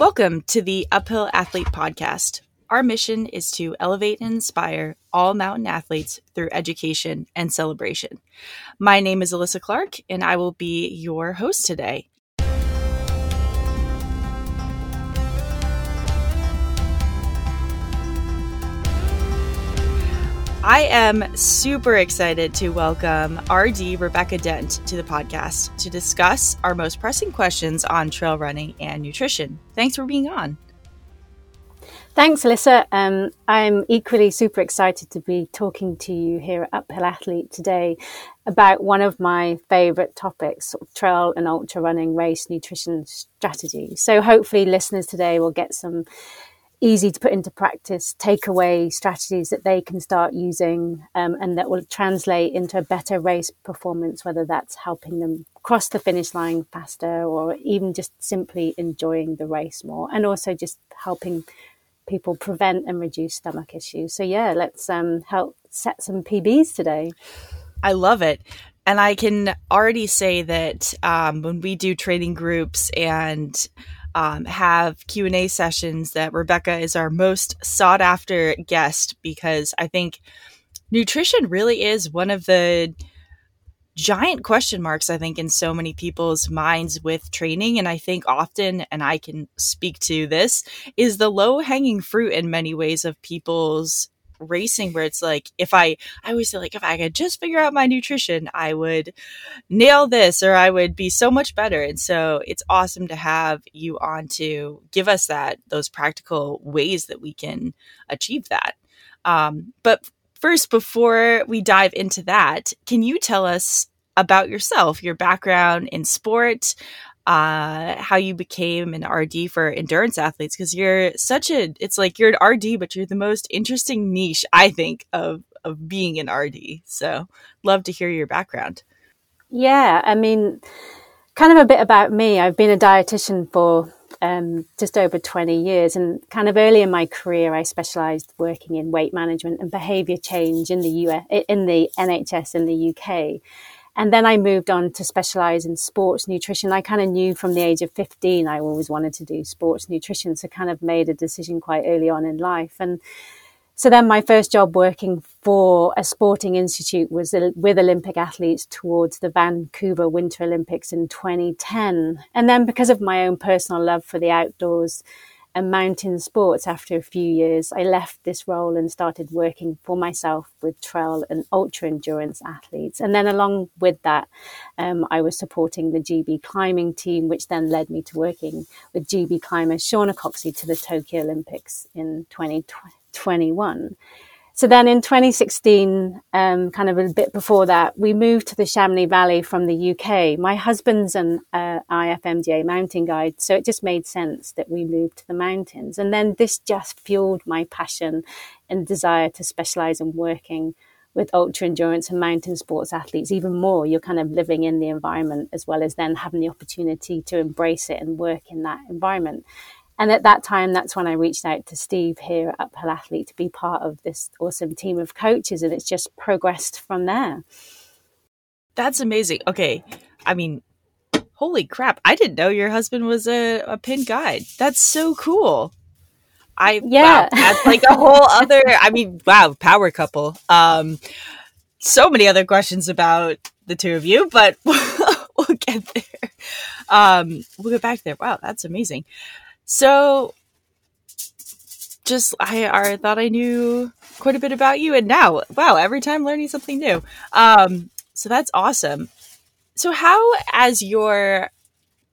Welcome to the Uphill Athlete Podcast. Our mission is to elevate and inspire all mountain athletes through education and celebration. My name is Alyssa Clark, and I will be your host today. I am super excited to welcome RD Rebecca Dent to the podcast to discuss our most pressing questions on trail running and nutrition. Thanks for being on. Thanks, Alyssa. Um, I'm equally super excited to be talking to you here at Uphill Athlete today about one of my favorite topics trail and ultra running race nutrition strategy. So, hopefully, listeners today will get some easy to put into practice takeaway strategies that they can start using um, and that will translate into a better race performance, whether that's helping them cross the finish line faster or even just simply enjoying the race more, and also just helping people prevent and reduce stomach issues. So, yeah, let's um, help set some PBs today. I love it. And I can already say that um, when we do training groups and um, have Q and A sessions that Rebecca is our most sought after guest because I think nutrition really is one of the giant question marks I think in so many people's minds with training. And I think often and I can speak to this is the low hanging fruit in many ways of people's racing where it's like if I I always say like if I could just figure out my nutrition, I would nail this or I would be so much better. And so it's awesome to have you on to give us that those practical ways that we can achieve that. Um, but first, before we dive into that, can you tell us about yourself, your background in sport, uh, how you became an RD for endurance athletes because you're such a it's like you're an RD but you're the most interesting niche I think of of being an RD. So love to hear your background. Yeah, I mean, kind of a bit about me. I've been a dietitian for um, just over 20 years. And kind of early in my career, I specialized working in weight management and behavior change in the US, in the NHS in the UK. And then I moved on to specialize in sports nutrition. I kind of knew from the age of 15 I always wanted to do sports nutrition. So kind of made a decision quite early on in life. And so then my first job working for a sporting institute was with Olympic athletes towards the Vancouver Winter Olympics in 2010. And then because of my own personal love for the outdoors, and mountain sports after a few years, I left this role and started working for myself with trail and ultra endurance athletes. And then, along with that, um, I was supporting the GB climbing team, which then led me to working with GB climber Shauna Coxsey to the Tokyo Olympics in 2021. So then in 2016, um, kind of a bit before that, we moved to the Chamonix Valley from the UK. My husband's an uh, IFMGA mountain guide, so it just made sense that we moved to the mountains. And then this just fueled my passion and desire to specialize in working with ultra endurance and mountain sports athletes even more. You're kind of living in the environment as well as then having the opportunity to embrace it and work in that environment. And at that time, that's when I reached out to Steve here at Uphill Athlete to be part of this awesome team of coaches. And it's just progressed from there. That's amazing. Okay. I mean, holy crap. I didn't know your husband was a, a pin guide. That's so cool. I, yeah, wow, that's like a whole other, I mean, wow, power couple. Um, so many other questions about the two of you, but we'll get there. Um, we'll get back there. Wow, that's amazing. So just I, I thought I knew quite a bit about you and now wow every time learning something new. Um so that's awesome. So how as you're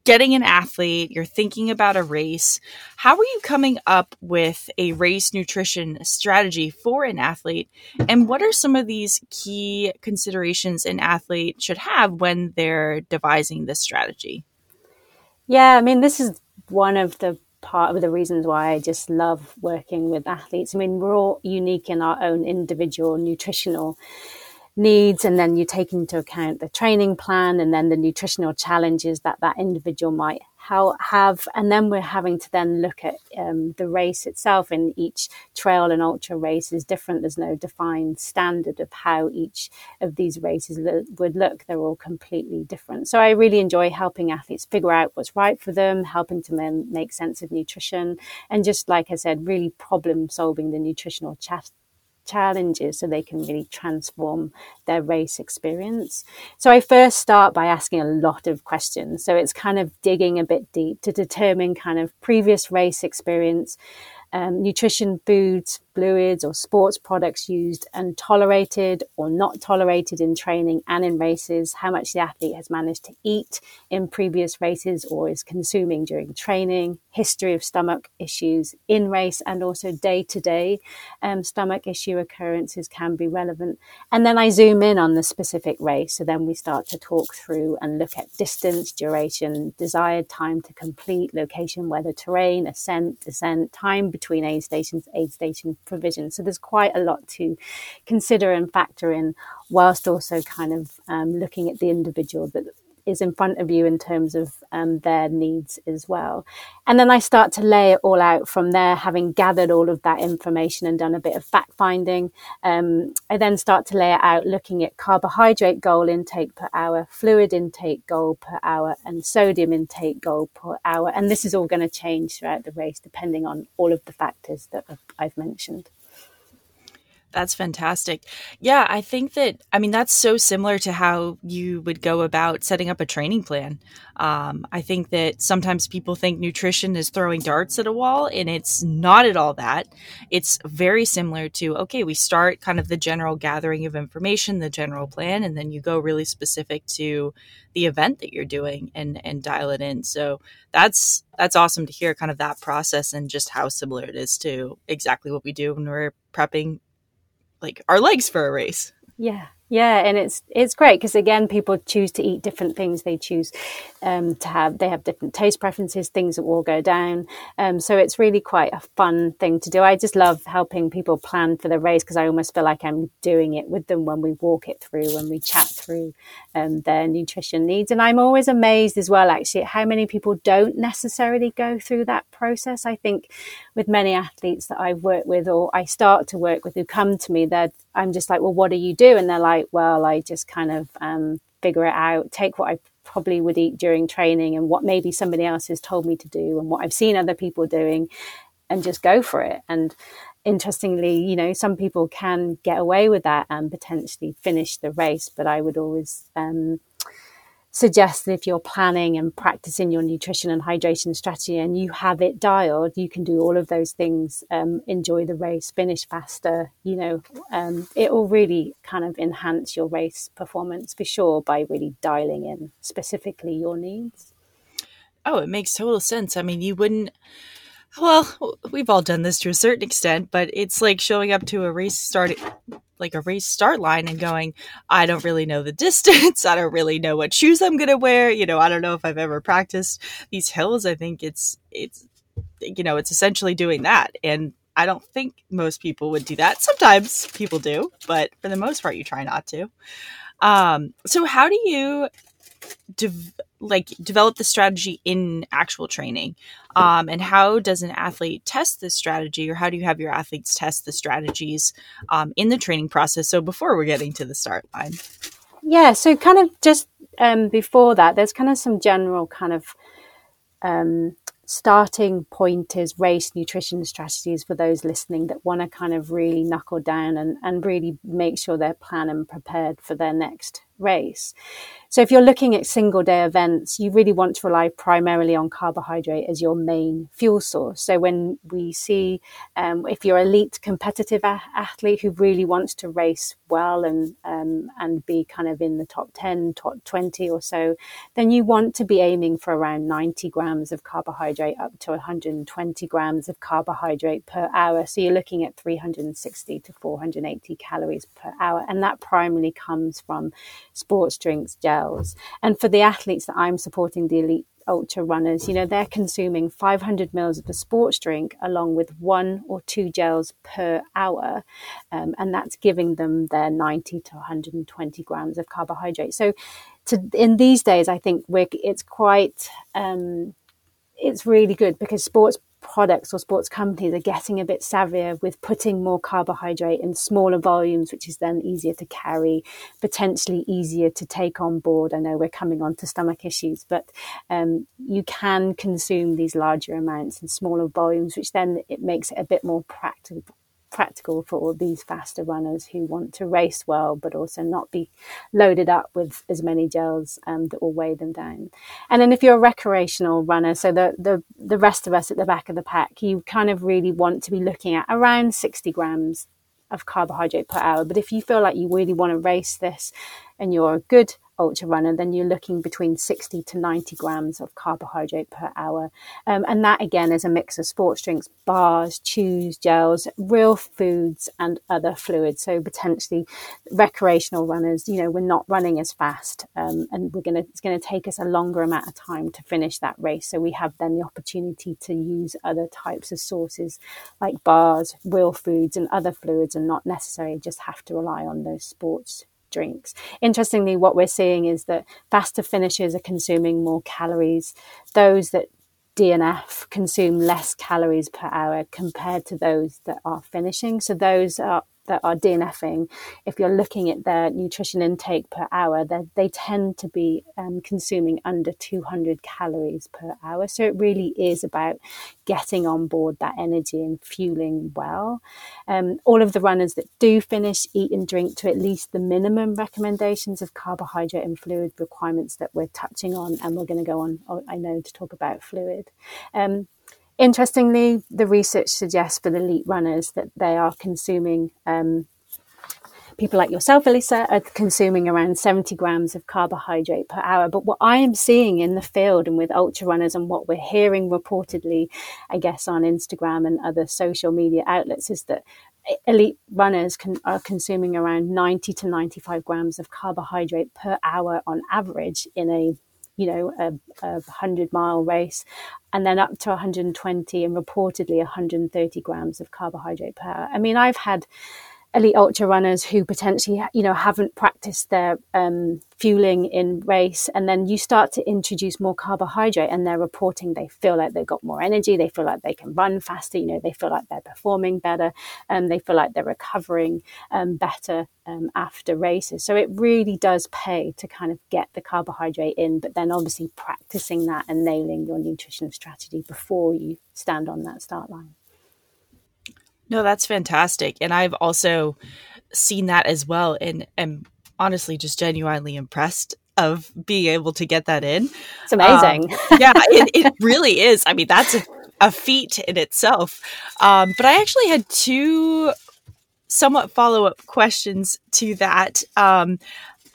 getting an athlete you're thinking about a race how are you coming up with a race nutrition strategy for an athlete? And what are some of these key considerations an athlete should have when they're devising this strategy? Yeah i mean this is one of the part of the reasons why I just love working with athletes. I mean, we're all unique in our own individual nutritional needs, and then you take into account the training plan and then the nutritional challenges that that individual might how have, and then we're having to then look at um, the race itself. In each trail and ultra race is different. There's no defined standard of how each of these races lo- would look. They're all completely different. So I really enjoy helping athletes figure out what's right for them, helping to make sense of nutrition, and just like I said, really problem solving the nutritional chat challenges so they can really transform their race experience. So I first start by asking a lot of questions. So it's kind of digging a bit deep to determine kind of previous race experience, um, nutrition, foods, fluids, or sports products used and tolerated or not tolerated in training and in races, how much the athlete has managed to eat in previous races or is consuming during training, history of stomach issues in race, and also day to day stomach issue occurrences can be relevant. And then I zoom in on the specific race. So then we start to talk through and look at distance, duration, desired time to complete, location, weather, terrain, ascent, descent, time between aid stations, aid station provision. So there's quite a lot to consider and factor in, whilst also kind of um, looking at the individual that is in front of you in terms of um, their needs as well. And then I start to lay it all out from there, having gathered all of that information and done a bit of fact finding. Um, I then start to lay it out looking at carbohydrate goal intake per hour, fluid intake goal per hour, and sodium intake goal per hour. And this is all going to change throughout the race depending on all of the factors that I've mentioned. That's fantastic. Yeah, I think that, I mean, that's so similar to how you would go about setting up a training plan. Um, I think that sometimes people think nutrition is throwing darts at a wall, and it's not at all that. It's very similar to, okay, we start kind of the general gathering of information, the general plan, and then you go really specific to the event that you're doing and, and dial it in. So that's, that's awesome to hear kind of that process and just how similar it is to exactly what we do when we're prepping like our legs for a race. Yeah. Yeah, and it's it's great because again, people choose to eat different things. They choose um, to have they have different taste preferences, things that will go down. Um, so it's really quite a fun thing to do. I just love helping people plan for the race because I almost feel like I'm doing it with them when we walk it through, when we chat through um, their nutrition needs. And I'm always amazed as well, actually, at how many people don't necessarily go through that process. I think with many athletes that I've worked with or I start to work with who come to me, they're I'm just like, well, what do you do? And they're like, well, I just kind of um, figure it out, take what I probably would eat during training and what maybe somebody else has told me to do and what I've seen other people doing and just go for it. And interestingly, you know, some people can get away with that and potentially finish the race, but I would always um, suggest that if you're planning and practicing your nutrition and hydration strategy and you have it dialed, you can do all of those things, um, enjoy the race, finish faster. You know, um, it will really kind of enhance your race performance for sure by really dialing in specifically your needs. Oh, it makes total sense. I mean, you wouldn't. Well, we've all done this to a certain extent, but it's like showing up to a race starting like a race start line and going, I don't really know the distance. I don't really know what shoes I'm going to wear. You know, I don't know if I've ever practiced these hills. I think it's, it's, you know, it's essentially doing that. And I don't think most people would do that. Sometimes people do, but for the most part, you try not to. Um, so how do you de- like develop the strategy in actual training. Um, and how does an athlete test this strategy or how do you have your athletes test the strategies um, in the training process? So before we're getting to the start line. Yeah so kind of just um, before that there's kind of some general kind of um, starting point is race nutrition strategies for those listening that want to kind of really knuckle down and, and really make sure they're planned and prepared for their next race. So if you're looking at single day events, you really want to rely primarily on carbohydrate as your main fuel source. So when we see, um, if you're elite competitive a- athlete who really wants to race well and um, and be kind of in the top 10, top 20 or so, then you want to be aiming for around 90 grams of carbohydrate up to 120 grams of carbohydrate per hour. So you're looking at 360 to 480 calories per hour. And that primarily comes from sports drinks, gels. And for the athletes that I'm supporting, the elite ultra runners, you know, they're consuming 500 mils of a sports drink along with one or two gels per hour. Um, and that's giving them their 90 to 120 grams of carbohydrate. So to, in these days, I think it's quite, um, it's really good because sports products or sports companies are getting a bit savvier with putting more carbohydrate in smaller volumes, which is then easier to carry, potentially easier to take on board. I know we're coming on to stomach issues, but um, you can consume these larger amounts in smaller volumes, which then it makes it a bit more practical practical for all these faster runners who want to race well, but also not be loaded up with as many gels um, that will weigh them down. And then if you're a recreational runner, so the, the, the rest of us at the back of the pack, you kind of really want to be looking at around 60 grams of carbohydrate per hour. But if you feel like you really want to race this and you're a good ultra runner, then you're looking between 60 to 90 grams of carbohydrate per hour. Um, and that again is a mix of sports drinks, bars, chews, gels, real foods, and other fluids. So potentially recreational runners, you know, we're not running as fast um, and we're to, it's to take us a longer amount of time to finish that race. So we have then the opportunity to use other types of sources like bars, real foods, and other fluids and not necessarily just have to rely on those sports drinks. Interestingly, what we're seeing is that faster finishers are consuming more calories. Those that DNF consume less calories per hour compared to those that are finishing. So those are that are DNFing, if you're looking at their nutrition intake per hour, they tend to be um, consuming under 200 calories per hour. So it really is about getting on board that energy and fueling well. Um, all of the runners that do finish eat and drink to at least the minimum recommendations of carbohydrate and fluid requirements that we're touching on, and we're going to go on, I know, to talk about fluid. Um, Interestingly, the research suggests for the elite runners that they are consuming, um, people like yourself, Alyssa, are consuming around 70 grams of carbohydrate per hour. But what I am seeing in the field and with ultra runners and what we're hearing reportedly, I guess, on Instagram and other social media outlets is that elite runners can, are consuming around 90 to 95 grams of carbohydrate per hour on average in a you know, a, a 100 mile race, and then up to 120 and reportedly 130 grams of carbohydrate per hour. I mean, I've had elite ultra runners who potentially you know haven't practiced their um, fueling in race and then you start to introduce more carbohydrate and they're reporting they feel like they've got more energy they feel like they can run faster you know they feel like they're performing better and um, they feel like they're recovering um, better um, after races. So it really does pay to kind of get the carbohydrate in but then obviously practicing that and nailing your nutrition strategy before you stand on that start line no, that's fantastic. And I've also seen that as well and am honestly just genuinely impressed of being able to get that in. It's amazing. Um, yeah, it, it, really is. I mean, that's a, a feat in itself. Um, but I actually had two somewhat follow up questions to that. Um,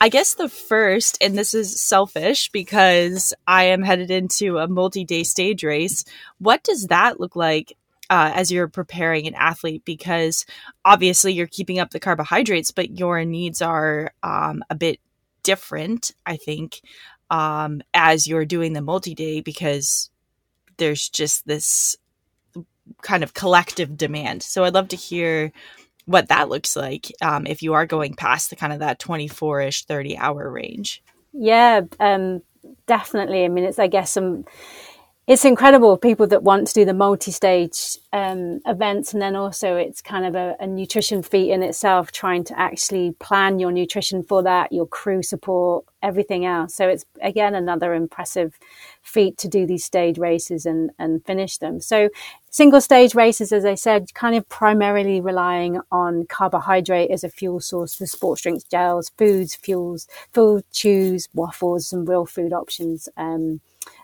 I guess the first, and this is selfish because I am headed into a multi day stage race. What does that look like uh, as you're preparing an athlete because obviously you're keeping up the carbohydrates, but your needs are um, a bit different, I think, um, as you're doing the multi day because there's just this kind of collective demand. So I'd love to hear what that looks like um, if you are going past the kind of that 24 ish, 30 hour range. Yeah, um, definitely. I mean, it's, I guess, some it's incredible people that want to do the multi-stage um, events and then also it's kind of a, a, nutrition feat in itself trying to actually plan your nutrition for that your crew support everything else. So it's again another impressive feat to do these stage races and, and finish them. So single stage races as i said kind of primarily relying on carbohydrate as a fuel source for sports drinks gels foods fuels food chews waffles some real food options um,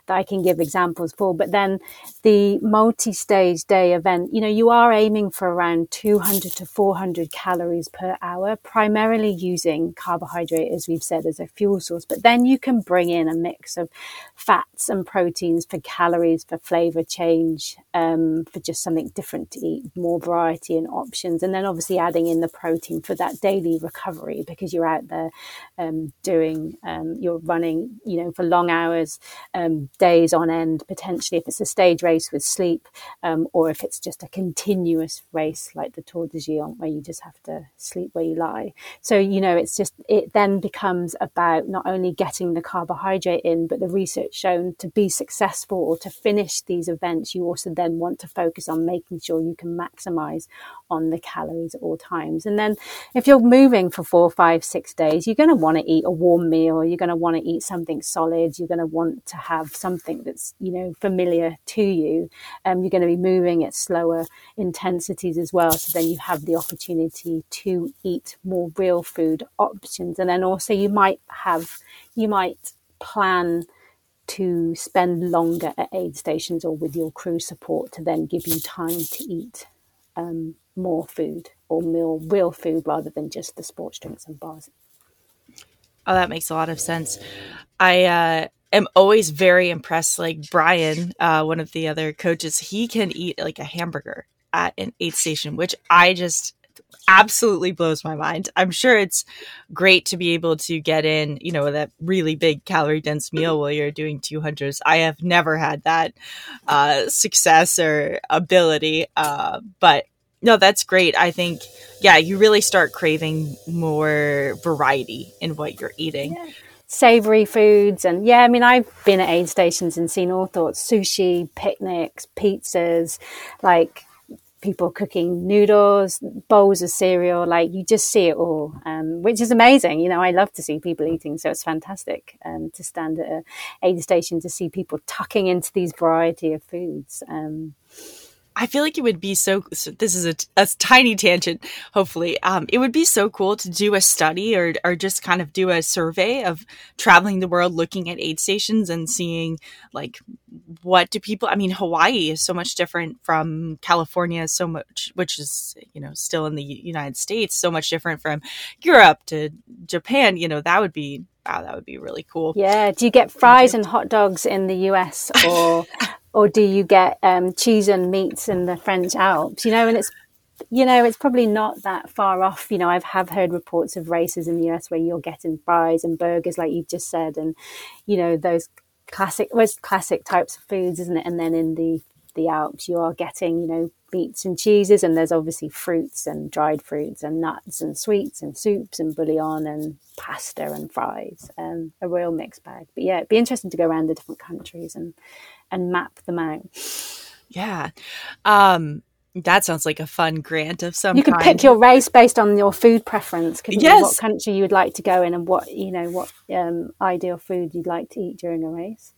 that I can give examples for. But then the multi-stage day event, you know, you are aiming for around 200 to 400 calories per hour, primarily using carbohydrate, as we've said, as a fuel source. But then you can bring in a mix of fats and proteins for calories, for flavor change, um, for just something different to eat, more variety and options. And then obviously adding in the protein for that daily recovery because you're out there um, doing, um, you're running, you know, for long hours, um, days on end, potentially if it's a stage race with sleep, um, or if it's just a continuous race like the Tor des Géants where you just have to sleep where you lie. So, you know, it's just, it then becomes about not only getting the carbohydrate in, but the research shown to be successful or to finish these events, you also then want to focus on making sure you can maximize on the calories at all times. And then if you're moving for four, five, six days, you're going to want to eat a warm meal. You're going to want to eat something solid. You're going to want to have something that's, you know, familiar to you. Um, you're going to be moving at slower intensities as well. So then you have the opportunity to eat more real food options. And then also you might have, you might plan to spend longer at aid stations or with your crew support to then give you time to eat um, more food or more real food rather than just the sports drinks and bars. Oh, that makes a lot of sense. I uh, am always very impressed. Like Brian, uh, one of the other coaches, he can eat like a hamburger at an aid station, which I just absolutely blows my mind. I'm sure it's great to be able to get in, you know, that really big calorie dense meal while you're doing 200s. I have never had that uh, success or ability, uh, but no, that's great. I think, yeah, you really start craving more variety in what you're eating. Yeah savory foods and yeah i mean i've been at aid stations and seen all sorts sushi picnics pizzas like people cooking noodles, bowls of cereal. Like you just see it all, um, which is amazing. You know, I love to see people eating, so it's fantastic um, to stand at a aid station to see people tucking into these variety of foods. Um, I feel like it would be so. so this is a, a, tiny tangent. Hopefully, um, it would be so cool to do a study or or just kind of do a survey of traveling the world, looking at aid stations and seeing like what do people. I mean, Hawaii is so much different from California, so much, which is you know still in the United States, so much different from Europe to Japan. You know, that would be wow, that would be really cool. Yeah. Do you get fries and hot dogs in the US or or do you get um, cheese and meats in the French Alps? You know, and it's you know it's probably not that far off. You know, I've have heard reports of races in the US where you're getting fries and burgers, like you just said, and you know those classic, well, classic types of foods, isn't it? And then in the the Alps, you are getting you know meats and cheeses, and there's obviously fruits and dried fruits and nuts and sweets and soups and bouillon and pasta and fries. Um, a real mixed bag. But yeah, it'd be interesting to go around the different countries and and map them out. Yeah. Um, that sounds like a fun grant of some you could kind. pick your race based on your food preference yes. what country you would like to go in and what you know what um, ideal food you'd like to eat during a race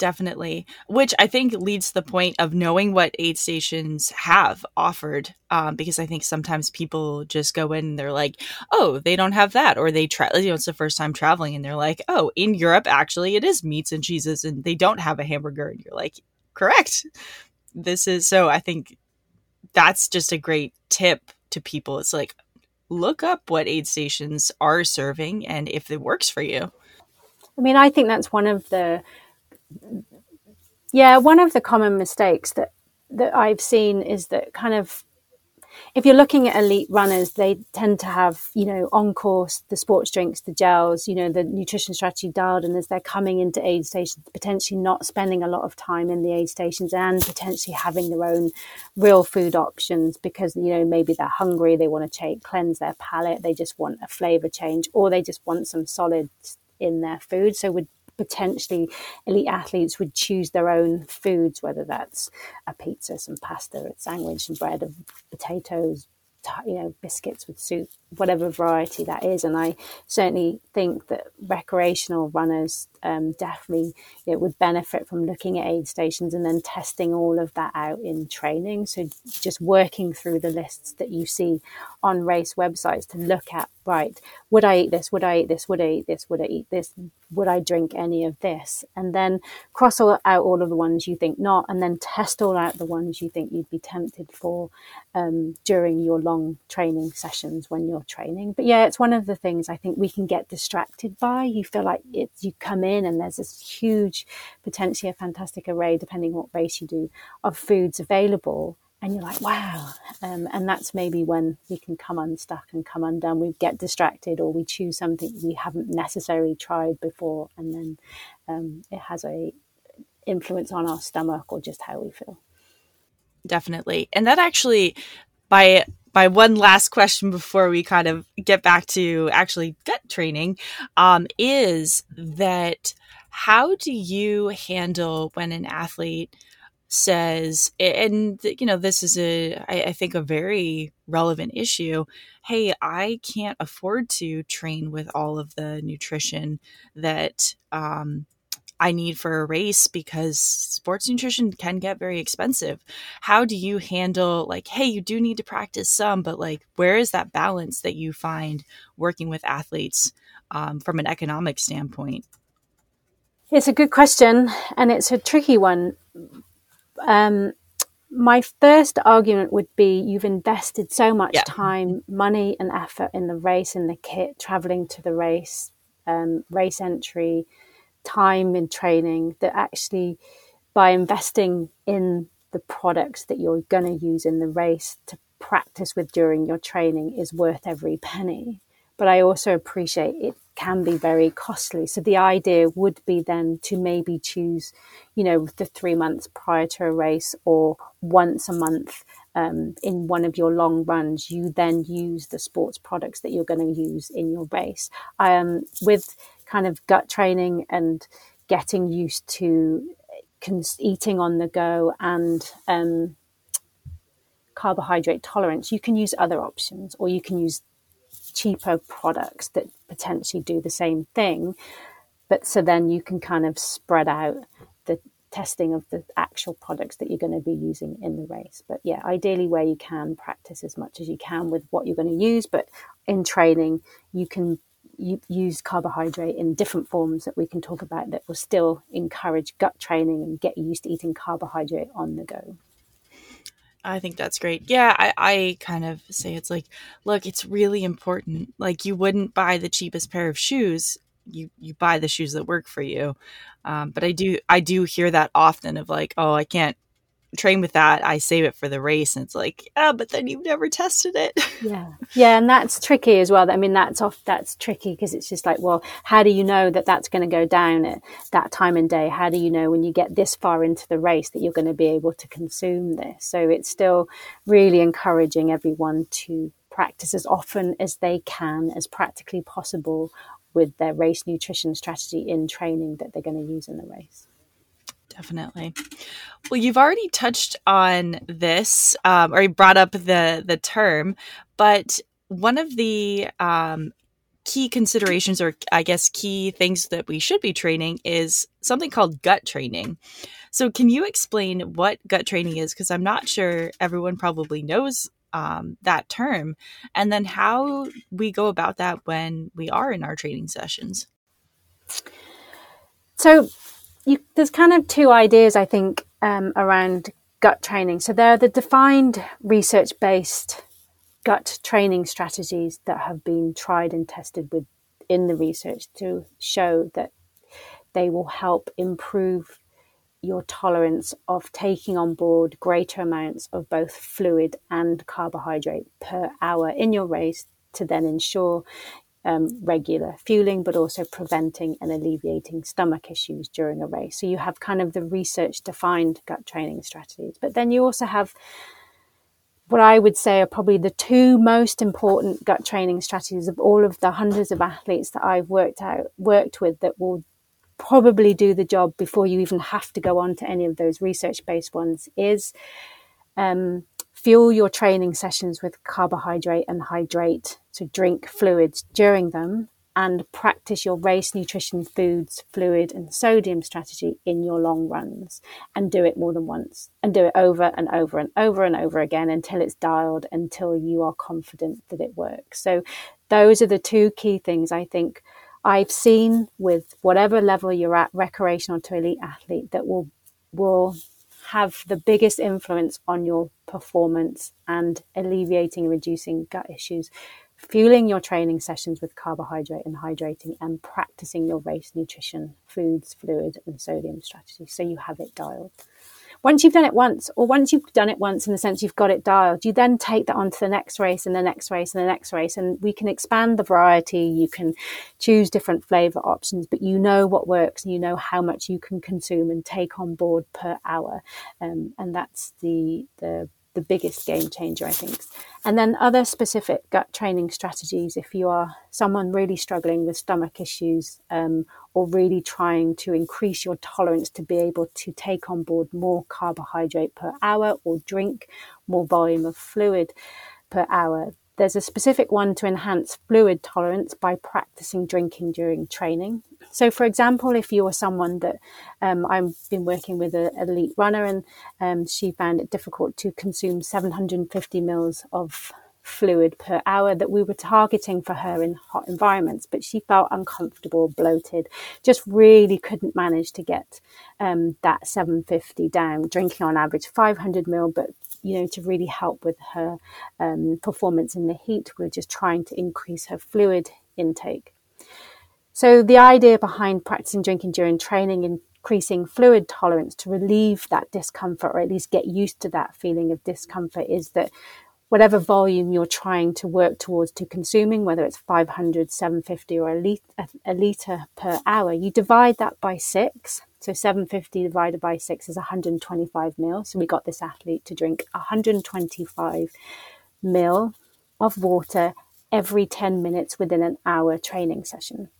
definitely which i think leads to the point of knowing what aid stations have offered um, because i think sometimes people just go in and they're like oh they don't have that or they try you know it's the first time traveling and they're like oh in europe actually it is meats and cheeses and they don't have a hamburger and you're like correct. This is so i think that's just a great tip to people. It's like look up what aid stations are serving and if it works for you. I mean i think that's one of the yeah, one of the common mistakes that that I've seen is that kind of if you're looking at elite runners, they tend to have, you know, on course, the sports drinks, the gels, you know, the nutrition strategy dialed and as they're coming into aid stations, potentially not spending a lot of time in the aid stations and potentially having their own real food options because, you know, maybe they're hungry, they want to cleanse their palate, they just want a flavor change, or they just want some solids in their food. So would potentially elite athletes would choose their own foods, whether that's a pizza, some pasta, a sandwich, some bread, of potatoes, you know, biscuits with soup, whatever variety that is. And I certainly think that recreational runners um, definitely know, would benefit from looking at aid stations and then testing all of that out in training. So just working through the lists that you see on race websites to look at, right, would I eat this? Would I eat this? Would I eat this? Would I eat this? Would I drink any of this? And then cross all out all of the ones you think not, and then test all out the ones you think you'd be tempted for um, during your long training sessions when you're training. But yeah, it's one of the things I think we can get distracted by. You feel like it's you come in and there's this huge, potentially a fantastic array, depending what race you do, of foods available. And you're like, wow. Um, and that's maybe when we can come unstuck and come undone. We get distracted or we choose something we haven't necessarily tried before. And then um, it has a influence on our stomach or just how we feel. Definitely. And that actually, by my one last question before we kind of get back to actually gut training um, is that how do you handle when an athlete says and you know this is a I, I think a very relevant issue. Hey i can't afford to train with all of the nutrition that um, I need for a race because sports nutrition can get very expensive. How do you handle like, hey, you do need to practice some, but like, where is that balance that you find working with athletes um, from an economic standpoint? It's a good question, and it's a tricky one. Um, my first argument would be you've invested so much yeah. time, money, and effort in the race, in the kit, traveling to the race, um, race entry, time in training that actually by investing in the products that you're going to use in the race to practice with during your training is worth every penny. But I also appreciate it can be very costly. So the idea would be then to maybe choose, you know, the three months prior to a race or once a month um, in one of your long runs, you then use the sports products that you're going to use in your race. Um, with kind of gut training and getting used to cons- eating on the go and um, carbohydrate tolerance, you can use other options or you can use cheaper products that potentially do the same thing. But so then you can kind of spread out the testing of the actual products that you're going to be using in the race. But yeah, ideally, where you can practice as much as you can with what you're going to use. But in training, you can use carbohydrate in different forms that we can talk about that will still encourage gut training and get you used to eating carbohydrate on the go. I think that's great. Yeah, I, I kind of say it's like, look, it's really important. Like you wouldn't buy the cheapest pair of shoes. You you buy the shoes that work for you. Um, but I do I do hear that often of like, oh, I can't train with that, I save it for the race. And it's like, oh, but then you've never tested it. Yeah. Yeah. And that's tricky as well. I mean, that's off, that's tricky because it's just like, well, how do you know that that's going to go down at that time and day? How do you know when you get this far into the race that you're going to be able to consume this? So it's still really encouraging everyone to practice as often as they can, as practically possible with their race nutrition strategy in training that they're going to use in the race. Definitely. Well, you've already touched on this, um, or you brought up the the term, but one of the um, key considerations, or I guess key things that we should be training, is something called gut training. So, can you explain what gut training is? Because I'm not sure everyone probably knows um, that term, and then how we go about that when we are in our training sessions. So, you, there's kind of two ideas, I think, um, around gut training. So there are the defined research based gut training strategies that have been tried and tested with in the research to show that they will help improve your tolerance of taking on board greater amounts of both fluid and carbohydrate per hour in your race to then ensure um, regular fueling, but also preventing and alleviating stomach issues during a race. So you have kind of the research defined gut training strategies, but then you also have what I would say are probably the two most important gut training strategies of all of the hundreds of athletes that I've worked out worked with that will probably do the job before you even have to go on to any of those research based ones is um, Fuel your training sessions with carbohydrate and hydrate, so drink fluids during them, and practice your race nutrition, foods, fluid, and sodium strategy in your long runs. And do it more than once, and do it over and over and over and over again until it's dialed, until you are confident that it works. So, those are the two key things I think I've seen with whatever level you're at, recreational to elite athlete, that will will have the biggest influence on your performance and alleviating and reducing gut issues, fueling your training sessions with carbohydrate and hydrating, and practicing your race nutrition, foods, fluid, and sodium strategy so you have it dialed once you've done it once, or once you've done it once in the sense you've got it dialed, you then take that on to the next race and the next race and the next race. And we can expand the variety. You can choose different flavor options, but you know what works and you know how much you can consume and take on board per hour. Um, and that's the, the the biggest game changer, I think. And then other specific gut training strategies if you are someone really struggling with stomach issues um, or really trying to increase your tolerance to be able to take on board more carbohydrate per hour or drink more volume of fluid per hour. There's a specific one to enhance fluid tolerance by practicing drinking during training. So, for example, if you are someone that um, I've been working with an elite runner and um, she found it difficult to consume 750 mils of fluid per hour that we were targeting for her in hot environments, but she felt uncomfortable, bloated, just really couldn't manage to get um, that 750 down, drinking on average 500 mil, but you know, to really help with her um, performance in the heat, we're just trying to increase her fluid intake. So the idea behind practicing drinking during training increasing fluid tolerance to relieve that discomfort or at least get used to that feeling of discomfort is that whatever volume you're trying to work towards to consuming, whether it's 500, 750 or a, litre, a litre per hour, you divide that by six. So 750 divided by six is 125 mil. So we got this athlete to drink 125 mil of water every 10 minutes within an hour training session.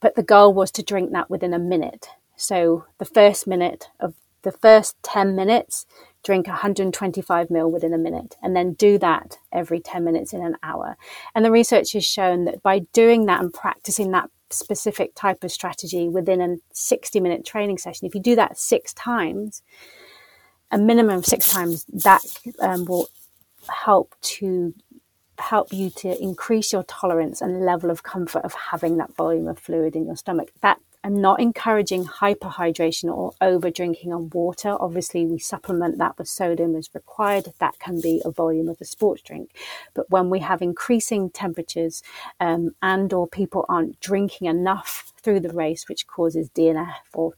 But the goal was to drink that within a minute. So the first minute of the first 10 minutes, drink 125 ml within a minute, and then do that every 10 minutes in an hour. And the research has shown that by doing that and practicing that specific type of strategy within a 60 minute training session, if you do that six times, a minimum of six times, that um, will help to help you to increase your tolerance and level of comfort of having that volume of fluid in your stomach. That I'm not encouraging hyperhydration or over drinking on water. Obviously, we supplement that with sodium as required. That can be a volume of a sports drink. But when we have increasing temperatures um, and or people aren't drinking enough through the race, which causes DNF or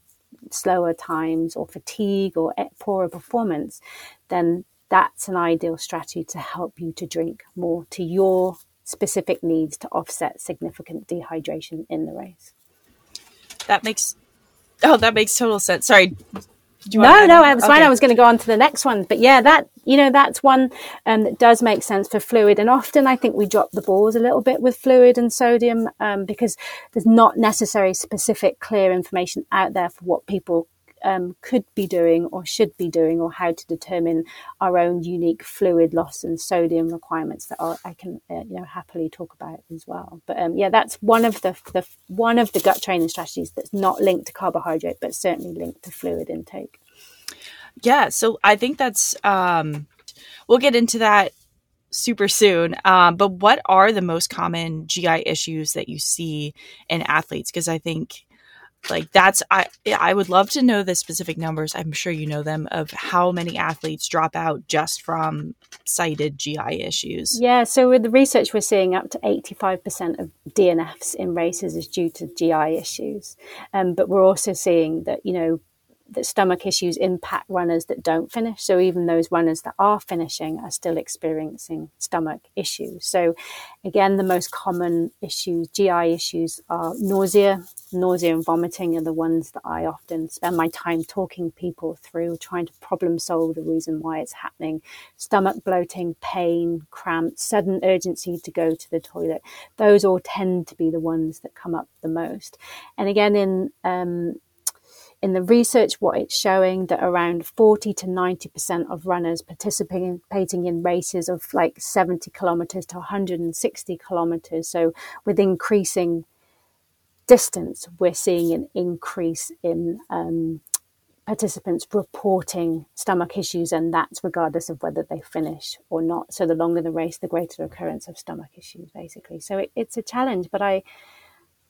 slower times or fatigue or poorer performance, then that's an ideal strategy to help you to drink more to your specific needs to offset significant dehydration in the race. That makes oh, that makes total sense. Sorry. No, no, I was okay. fine. I was going to go on to the next one, but yeah, that you know that's one um, that does make sense for fluid. And often I think we drop the balls a little bit with fluid and sodium um, because there's not necessary specific, clear information out there for what people um, could be doing or should be doing, or how to determine our own unique fluid loss and sodium requirements that are, I can uh, you know happily talk about as well. But um, yeah, that's one of the, the one of the gut training strategies that's not linked to carbohydrate, but certainly linked to fluid intake. Yeah, so I think that's um, we'll get into that super soon. Um, but what are the most common GI issues that you see in athletes? Because I think like that's i i would love to know the specific numbers. I'm sure you know them of how many athletes drop out just from cited gi issues. Yeah so with the research we're seeing up to 85% of dnfs in races is due to gi issues. Um, but we're also seeing that you know that stomach issues impact runners that don't finish. So even those runners that are finishing are still experiencing stomach issues. So again, the most common issues, GI issues, are nausea. Nausea and vomiting are the ones that I often spend my time talking people through, trying to problem solve the reason why it's happening. Stomach bloating, pain, cramps, sudden urgency to go to the toilet. Those all tend to be the ones that come up the most. And again, in um, in the research, what it's showing that around 40 to 90% of runners participating in races of like 70 kilometers to 160 kilometers. So, with increasing distance, we're seeing an increase in um, participants reporting stomach issues, and that's regardless of whether they finish or not. So, the longer the race, the greater the occurrence of stomach issues, basically. So, it, it's a challenge, but I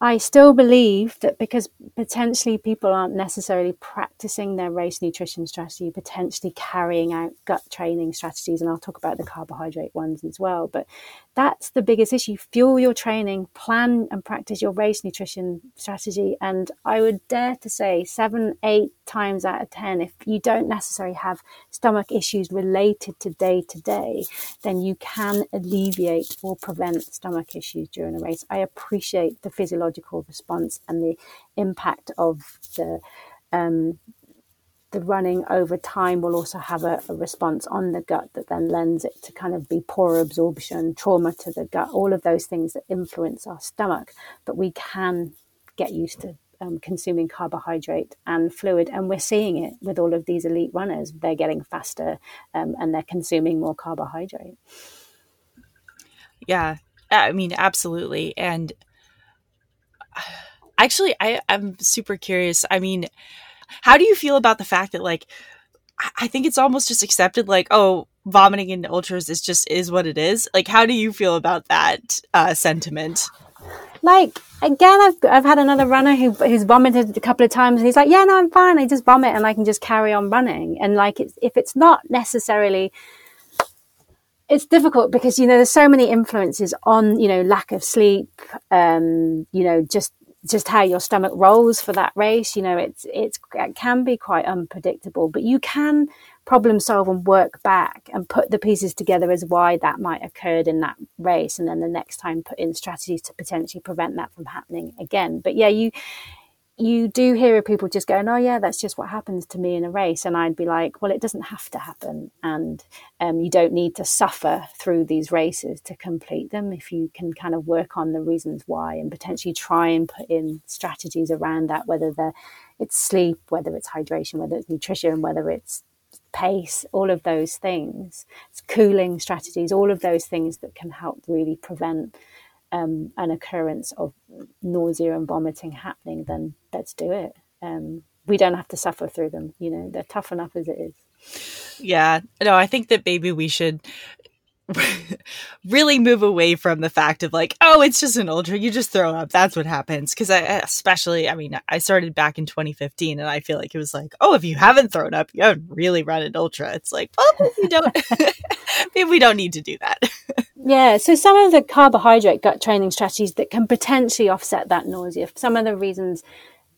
I still believe that because potentially people aren't necessarily practicing their race nutrition strategy, potentially carrying out gut training strategies, and I'll talk about the carbohydrate ones as well. But that's the biggest issue. Fuel your training, plan and practice your race nutrition strategy. And I would dare to say seven, eight times out of 10, if you don't necessarily have stomach issues related to day to day, then you can alleviate or prevent stomach issues during a race. I appreciate the physiological response and the impact of the um, the running over time will also have a, a, response on the gut that then lends it to kind of be poor absorption, trauma to the gut, all of those things that influence our stomach. But we can get used to um, consuming carbohydrate and fluid, and we're seeing it with all of these elite runners. They're getting faster um, and they're consuming more carbohydrate. Yeah, I mean, absolutely. And actually, I, I'm super curious. I mean, how do you feel about the fact that like I think it's almost just accepted like oh vomiting in ultras is just is what it is. Like how do you feel about that uh, sentiment? Like again, I've I've had another runner who who's vomited a couple of times, and he's like, "Yeah, no, I'm fine. I just vomit, and I can just carry on running." And like, it's, if it's not necessarily, it's difficult because you know there's so many influences on you know lack of sleep, um, you know, just just how your stomach rolls for that race. You know, it's it's it can be quite unpredictable, but you can problem solve and work back and put the pieces together as why that might occurred in that race, and then the next time put in strategies to potentially prevent that from happening again. But yeah, you you do hear of people just going, "Oh yeah, that's just what happens to me in a race," and I'd be like, "Well, it doesn't have to happen, and um, you don't need to suffer through these races to complete them. If you can kind of work on the reasons why and potentially try and put in strategies around that, whether they're it's sleep, whether it's hydration, whether it's nutrition, whether it's pace, all of those things, it's cooling strategies, all of those things that can help really prevent." Um, an occurrence of nausea and vomiting happening, then let's do it. Um, we don't have to suffer through them. You know, they're tough enough as it is. Yeah. No, I think that maybe we should really move away from the fact of like, oh, it's just an ultra. You just throw up. That's what happens. Because I, especially, I mean, I started back in 2015, and I feel like it was like, oh, if you haven't thrown up, you haven't really run an ultra. It's like, well, we don't, maybe we don't need to do that. Yeah, so some of the carbohydrate gut training strategies that can potentially offset that nausea. Some of the reasons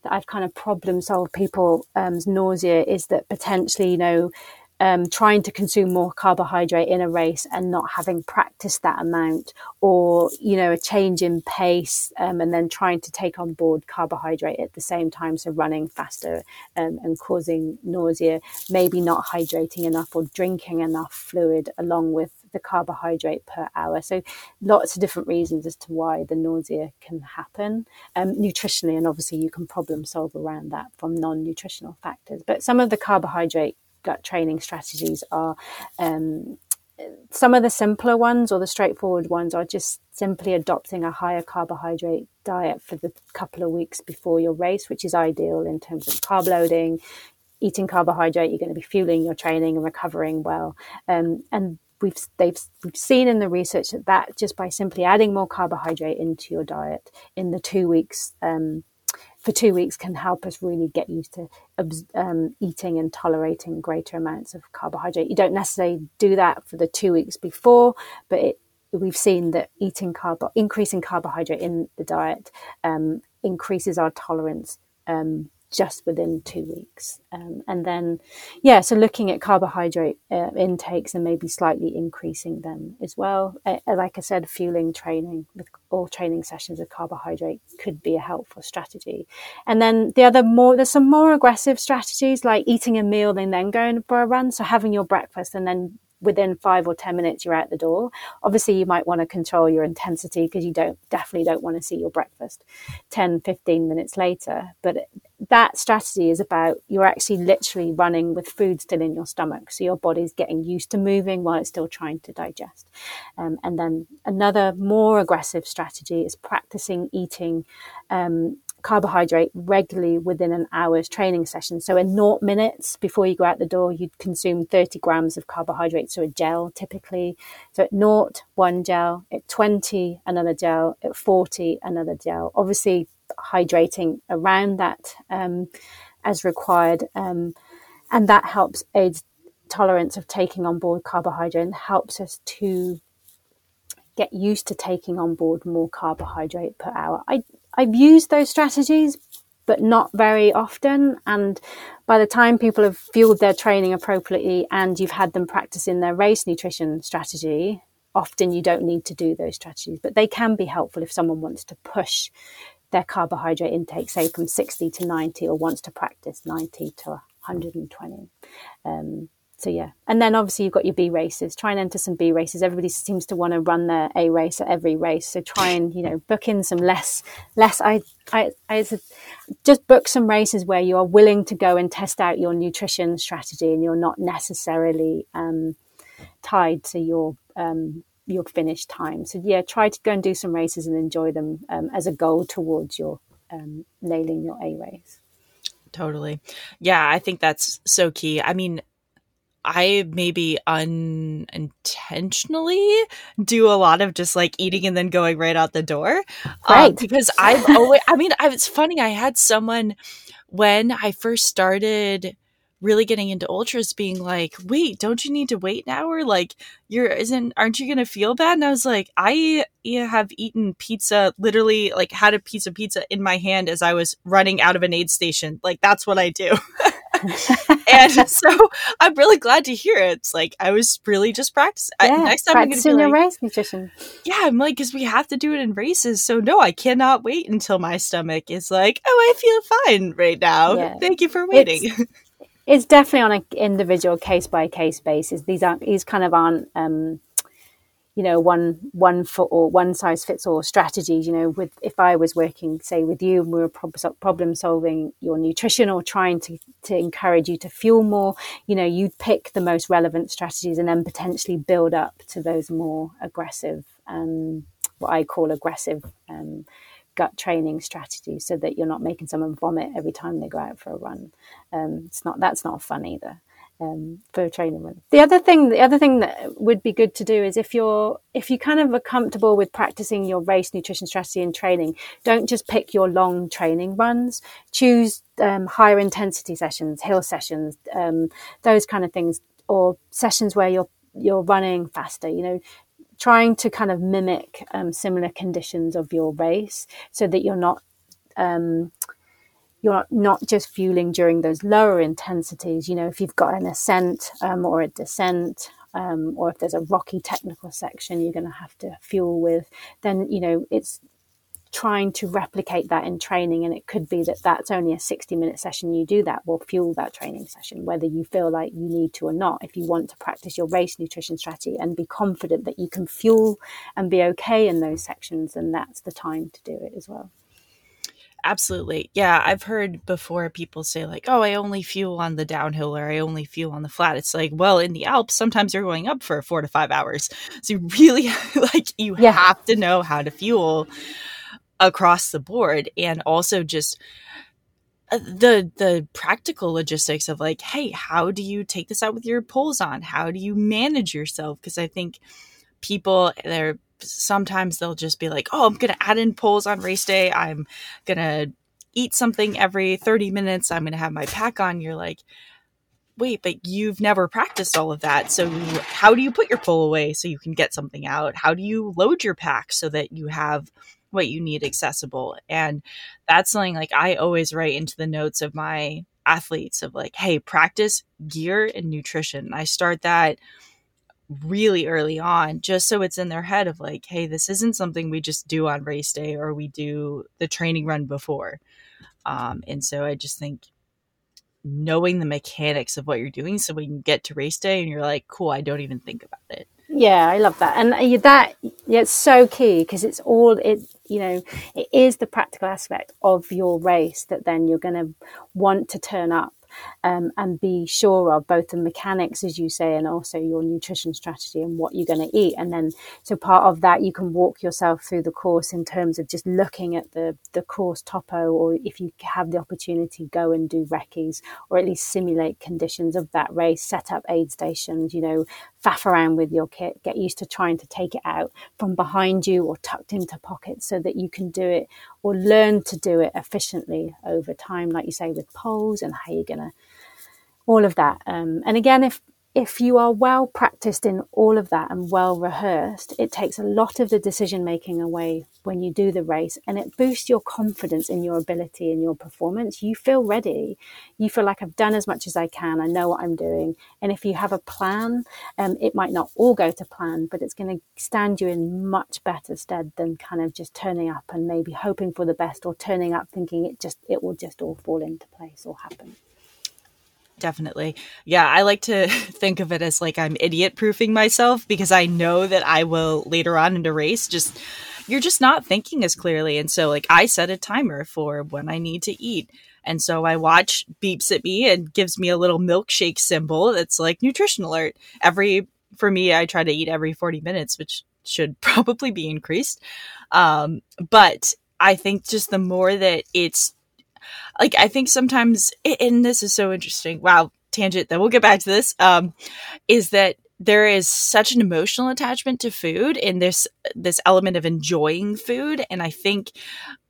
that I've kind of problem solved people's um, nausea is that potentially, you know, um, trying to consume more carbohydrate in a race and not having practiced that amount, or you know, a change in pace, um, and then trying to take on board carbohydrate at the same time, so running faster um, and causing nausea, maybe not hydrating enough or drinking enough fluid along with the carbohydrate per hour. So lots of different reasons as to why the nausea can happen um, nutritionally, and obviously you can problem solve around that from non-nutritional factors. But some of the carbohydrate gut training strategies are um, some of the simpler ones or the straightforward ones are just simply adopting a higher carbohydrate diet for the couple of weeks before your race, which is ideal in terms of carb loading. Eating carbohydrate, you're going to be fueling your training and recovering well. Um, and we've they've we've seen in the research that that just by simply adding more carbohydrate into your diet in the two weeks um, for two weeks can help us really get used to um, eating and tolerating greater amounts of carbohydrate. You don't necessarily do that for the two weeks before, but it, we've seen that eating carb, increasing carbohydrate in the diet um, increases our tolerance um, just within two weeks. Um, and then, yeah, so looking at carbohydrate uh, intakes and maybe slightly increasing them as well. Uh, like I said, fueling training with all training sessions of carbohydrate could be a helpful strategy. And then the other more, there's some more aggressive strategies like eating a meal and then going for a run. So having your breakfast and then within five or 10 minutes, you're out the door. Obviously, you might want to control your intensity because you don't definitely don't want to see your breakfast 10, 15 minutes later. But that strategy is about you're actually literally running with food still in your stomach. So your body's getting used to moving while it's still trying to digest. Um, and then another more aggressive strategy is practicing eating um, carbohydrate regularly within an hour's training session. So in naught minutes before you go out the door, you'd consume 30 grams of carbohydrate, so a gel typically. So at naught, one gel, at 20, another gel, at 40, another gel. Obviously, hydrating around that um, as required. Um, and that helps aid tolerance of taking on board carbohydrate and helps us to get used to taking on board more carbohydrate per hour. I, I've used those strategies, but not very often. And by the time people have fueled their training appropriately and you've had them practice in their race nutrition strategy, often you don't need to do those strategies, but they can be helpful if someone wants to push their carbohydrate intake, say from 60 to 90, or wants to practice 90 to 120. Um, so yeah, and then obviously you've got your B races. Try and enter some B races. Everybody seems to want to run their A race at every race, so try and you know book in some less less. I I, I just book some races where you are willing to go and test out your nutrition strategy, and you're not necessarily um, tied to your um, your finish time. So yeah, try to go and do some races and enjoy them um, as a goal towards your um, nailing your A race. Totally. Yeah, I think that's so key. I mean, I maybe unintentionally do a lot of just like eating and then going right out the door. Um, right. Um, because I've always, I mean, I, it's funny. I had someone when I first started really getting into ultras being like, wait, don't you need to wait an hour? Like, you're, isn't, aren't you going to feel bad? And I was like, I have eaten pizza, literally, like, had a piece of pizza in my hand as I was running out of an aid station. Like, that's what I do. and so I'm really glad to hear it. It's like I was really just practicing. Yeah, next time I'm going to be like, race nutrition. Yeah, I'm like because we have to do it in races. So no, I cannot wait until my stomach is like, oh, I feel fine right now. Yeah. Thank you for waiting. It's, it's definitely on an individual case by case basis. These aren't these kind of aren't um, you know one one foot or one size fits all strategies you know with if i was working say with you and we were problem solving your nutrition or trying to to encourage you to fuel more you know you'd pick the most relevant strategies and then potentially build up to those more aggressive um, what i call aggressive um, gut training strategy so that you're not making someone vomit every time they go out for a run um, it's not that's not fun either um, for training with. The other thing, the other thing that would be good to do is if you're if you kind of are comfortable with practicing your race nutrition strategy and training, don't just pick your long training runs. Choose um, higher intensity sessions, hill sessions, um, those kind of things, or sessions where you're you're running faster. You know, trying to kind of mimic um, similar conditions of your race so that you're not um, you're not just fueling during those lower intensities. You know, if you've got an ascent um, or a descent, um, or if there's a rocky technical section you're going to have to fuel with, then, you know, it's trying to replicate that in training. And it could be that that's only a 60 minute session. You do that will fuel that training session, whether you feel like you need to or not. If you want to practice your race nutrition strategy and be confident that you can fuel and be okay in those sections, then that's the time to do it as well. Absolutely. Yeah, I've heard before people say like, "Oh, I only fuel on the downhill or I only fuel on the flat." It's like, well, in the Alps, sometimes you're going up for 4 to 5 hours. So you really like you yeah. have to know how to fuel across the board and also just uh, the the practical logistics of like, "Hey, how do you take this out with your poles on? How do you manage yourself?" because I think people they're sometimes they'll just be like, oh, I'm to add in poles on race day. I'm to eat something every 30 minutes. I'm to have my pack on. You're like, wait, but you've never practiced all of that. So how do you put your pole away so you can get something out? How do you load your pack so that you have what you need accessible? And that's something like I always write into the notes of my athletes of like, hey, practice gear and nutrition. I start that really early on just so it's in their head of like hey this isn't something we just do on race day or we do the training run before um, and so i just think knowing the mechanics of what you're doing so when you get to race day and you're like cool i don't even think about it yeah i love that and uh, that yeah, it's so key because it's all it you know it is the practical aspect of your race that then you're going to want to turn up um, and be sure of both the mechanics, as you say, and also your nutrition strategy and what you're going to eat. And then, so part of that, you can walk yourself through the course in terms of just looking at the, the course topo, or if you have the opportunity, go and do recce's, or at least simulate conditions of that race, set up aid stations, you know, faff around with your kit, get used to trying to take it out from behind you or tucked into pockets so that you can do it or learn to do it efficiently over time, like you say, with poles and how you're going to, all of that. Um, and again, if if you are well practiced in all of that and well rehearsed, it takes a lot of the decision making away when you do the race and it boosts your confidence in your ability and your performance. You feel ready. You feel like I've done as much as I can. I know what I'm doing. And if you have a plan, um, it might not all go to plan, but it's going to stand you in much better stead than kind of just turning up and maybe hoping for the best or turning up thinking it just, it will just all fall into place or happen. Definitely. Yeah, I like to think of it as like I'm idiot proofing myself because I know that I will later on in a race just you're just not thinking as clearly. And so like I set a timer for when I need to eat. And so I watch beeps at me and gives me a little milkshake symbol that's like nutrition alert. Every for me, I try to eat every 40 minutes, which should probably be increased. Um, but I think just the more that it's like I think sometimes, and this is so interesting. Wow, tangent. Then we'll get back to this. Um, is that there is such an emotional attachment to food, and this this element of enjoying food, and I think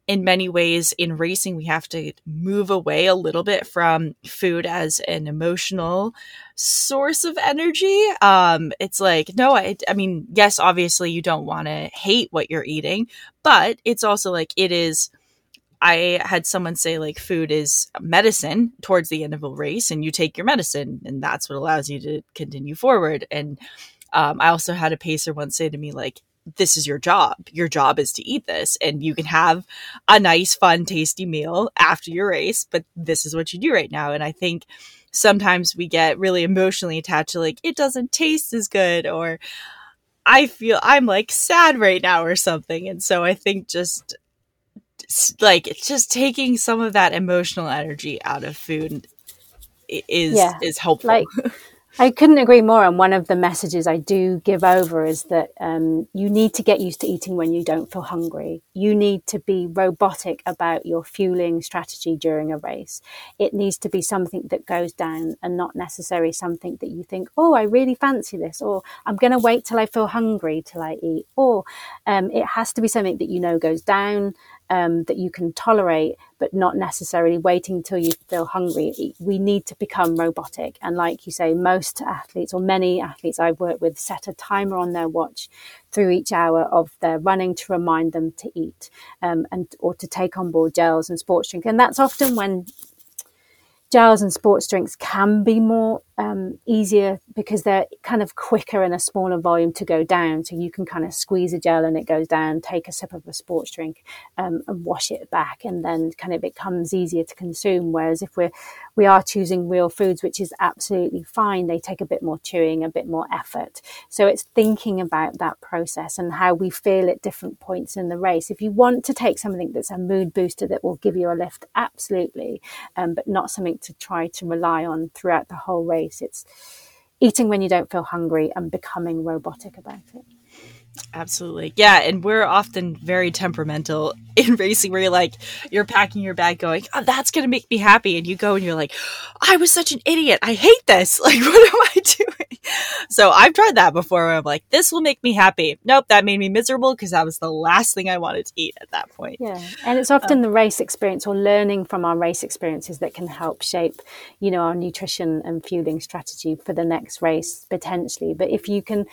in many ways in racing we have to move away a little bit from food as an emotional source of energy um it's like no i i mean yes obviously you don't want to hate what you're eating but it's also like it is I had someone say like food is medicine towards the end of a race, and you take your medicine, and that's what allows you to continue forward. And um, I also had a pacer once say to me like, "This is your job. Your job is to eat this, and you can have a nice, fun, tasty meal after your race, but this is what you do right now." And I think sometimes we get really emotionally attached to like it doesn't taste as good or I feel I'm like sad right now or something. And so I think just like just taking some of that emotional energy out of food is yeah. is helpful. Like, I couldn't agree more. And one of the messages I do give over is that um, you need to get used to eating when you don't feel hungry. You need to be robotic about your fueling strategy during a race. It needs to be something that goes down and not necessarily something that you think, oh, I really fancy this, or I'm going to wait till I feel hungry till I eat. Or um, it has to be something that you know goes down um, that you can tolerate, but not necessarily waiting until you feel hungry. We need to become robotic. And like you say, most athletes or many athletes I've worked with set a timer on their watch through each hour of their running to remind them to eat um, and or to take on board gels and sports drink. And that's often when gels and sports drinks can be more um, easier because they're kind of quicker in a smaller volume to go down. So you can kind of squeeze a gel and it goes down, take a sip of a sports drink um, and wash it back, and then kind of it becomes easier to consume. Whereas if we're we are choosing real foods, which is absolutely fine, they take a bit more chewing, a bit more effort. So it's thinking about that process and how we feel at different points in the race. If you want to take something that's a mood booster that will give you a lift, absolutely, um, but not something to try to rely on throughout the whole race it's eating when you don't feel hungry and becoming robotic about it. Absolutely. Yeah. And we're often very temperamental in racing where you're like, you're packing your bag going, oh, that's going to make me happy. And you go and you're like, I was such an idiot. I hate this. Like, what am I doing? So I've tried that before where I'm like, this will make me happy. Nope. That made me miserable because that was the last thing I wanted to eat at that point. Yeah. And it's often um, the race experience or learning from our race experiences that can help shape, you know, our nutrition and fueling strategy for the next race potentially. But if you can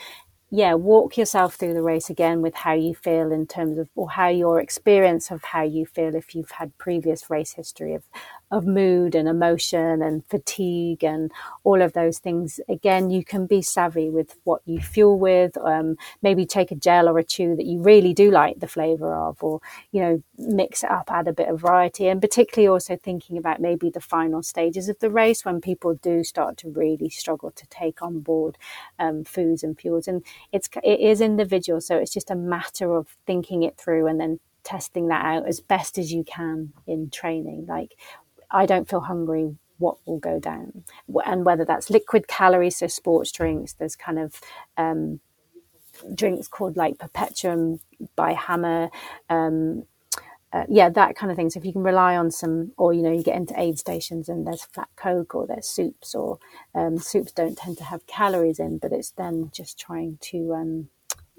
yeah, walk yourself through the race again with how you feel in terms of, or how your experience of how you feel if you've had previous race history of, of mood and emotion and fatigue and all of those things. Again, you can be savvy with what you fuel with. Um, maybe take a gel or a chew that you really do like the flavor of, or you know, mix it up, add a bit of variety, and particularly also thinking about maybe the final stages of the race when people do start to really struggle to take on board um, foods and fuels. And it's it is individual, so it's just a matter of thinking it through and then testing that out as best as you can in training. Like I don't feel hungry, what will go down? And whether that's liquid calories, so sports drinks, there's kind of um, drinks called like Perpetuem by Hammer. Um, uh, yeah, that kind of thing. So if you can rely on some, or you know, you get into aid stations and there's flat coke or there's soups, or um, soups don't tend to have calories in, but it's then just trying to um,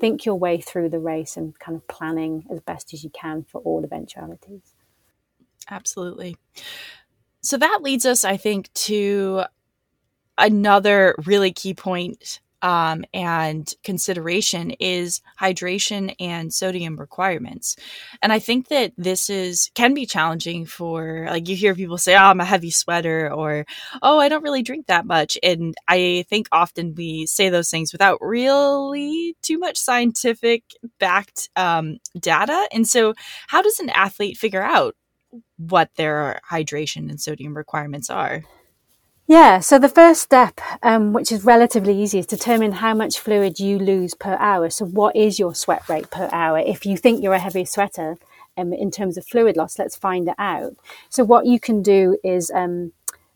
think your way through the race and kind of planning as best as you can for all eventualities. Absolutely. So that leads us, I think, to another really key point um, and consideration is hydration and sodium requirements. And I think that this is can be challenging for like you hear people say, "Oh, I'm a heavy sweater," or "Oh, I don't really drink that much." And I think often we say those things without really too much scientific backed um, data. And so, how does an athlete figure out what their hydration and sodium requirements are. Yeah, so the first step, um, which is relatively easy, is determine how much fluid you lose per hour. So, what is your sweat rate per hour? If you think you're a heavy sweater um, in terms of fluid loss, let's find it out. So, what you can do is um,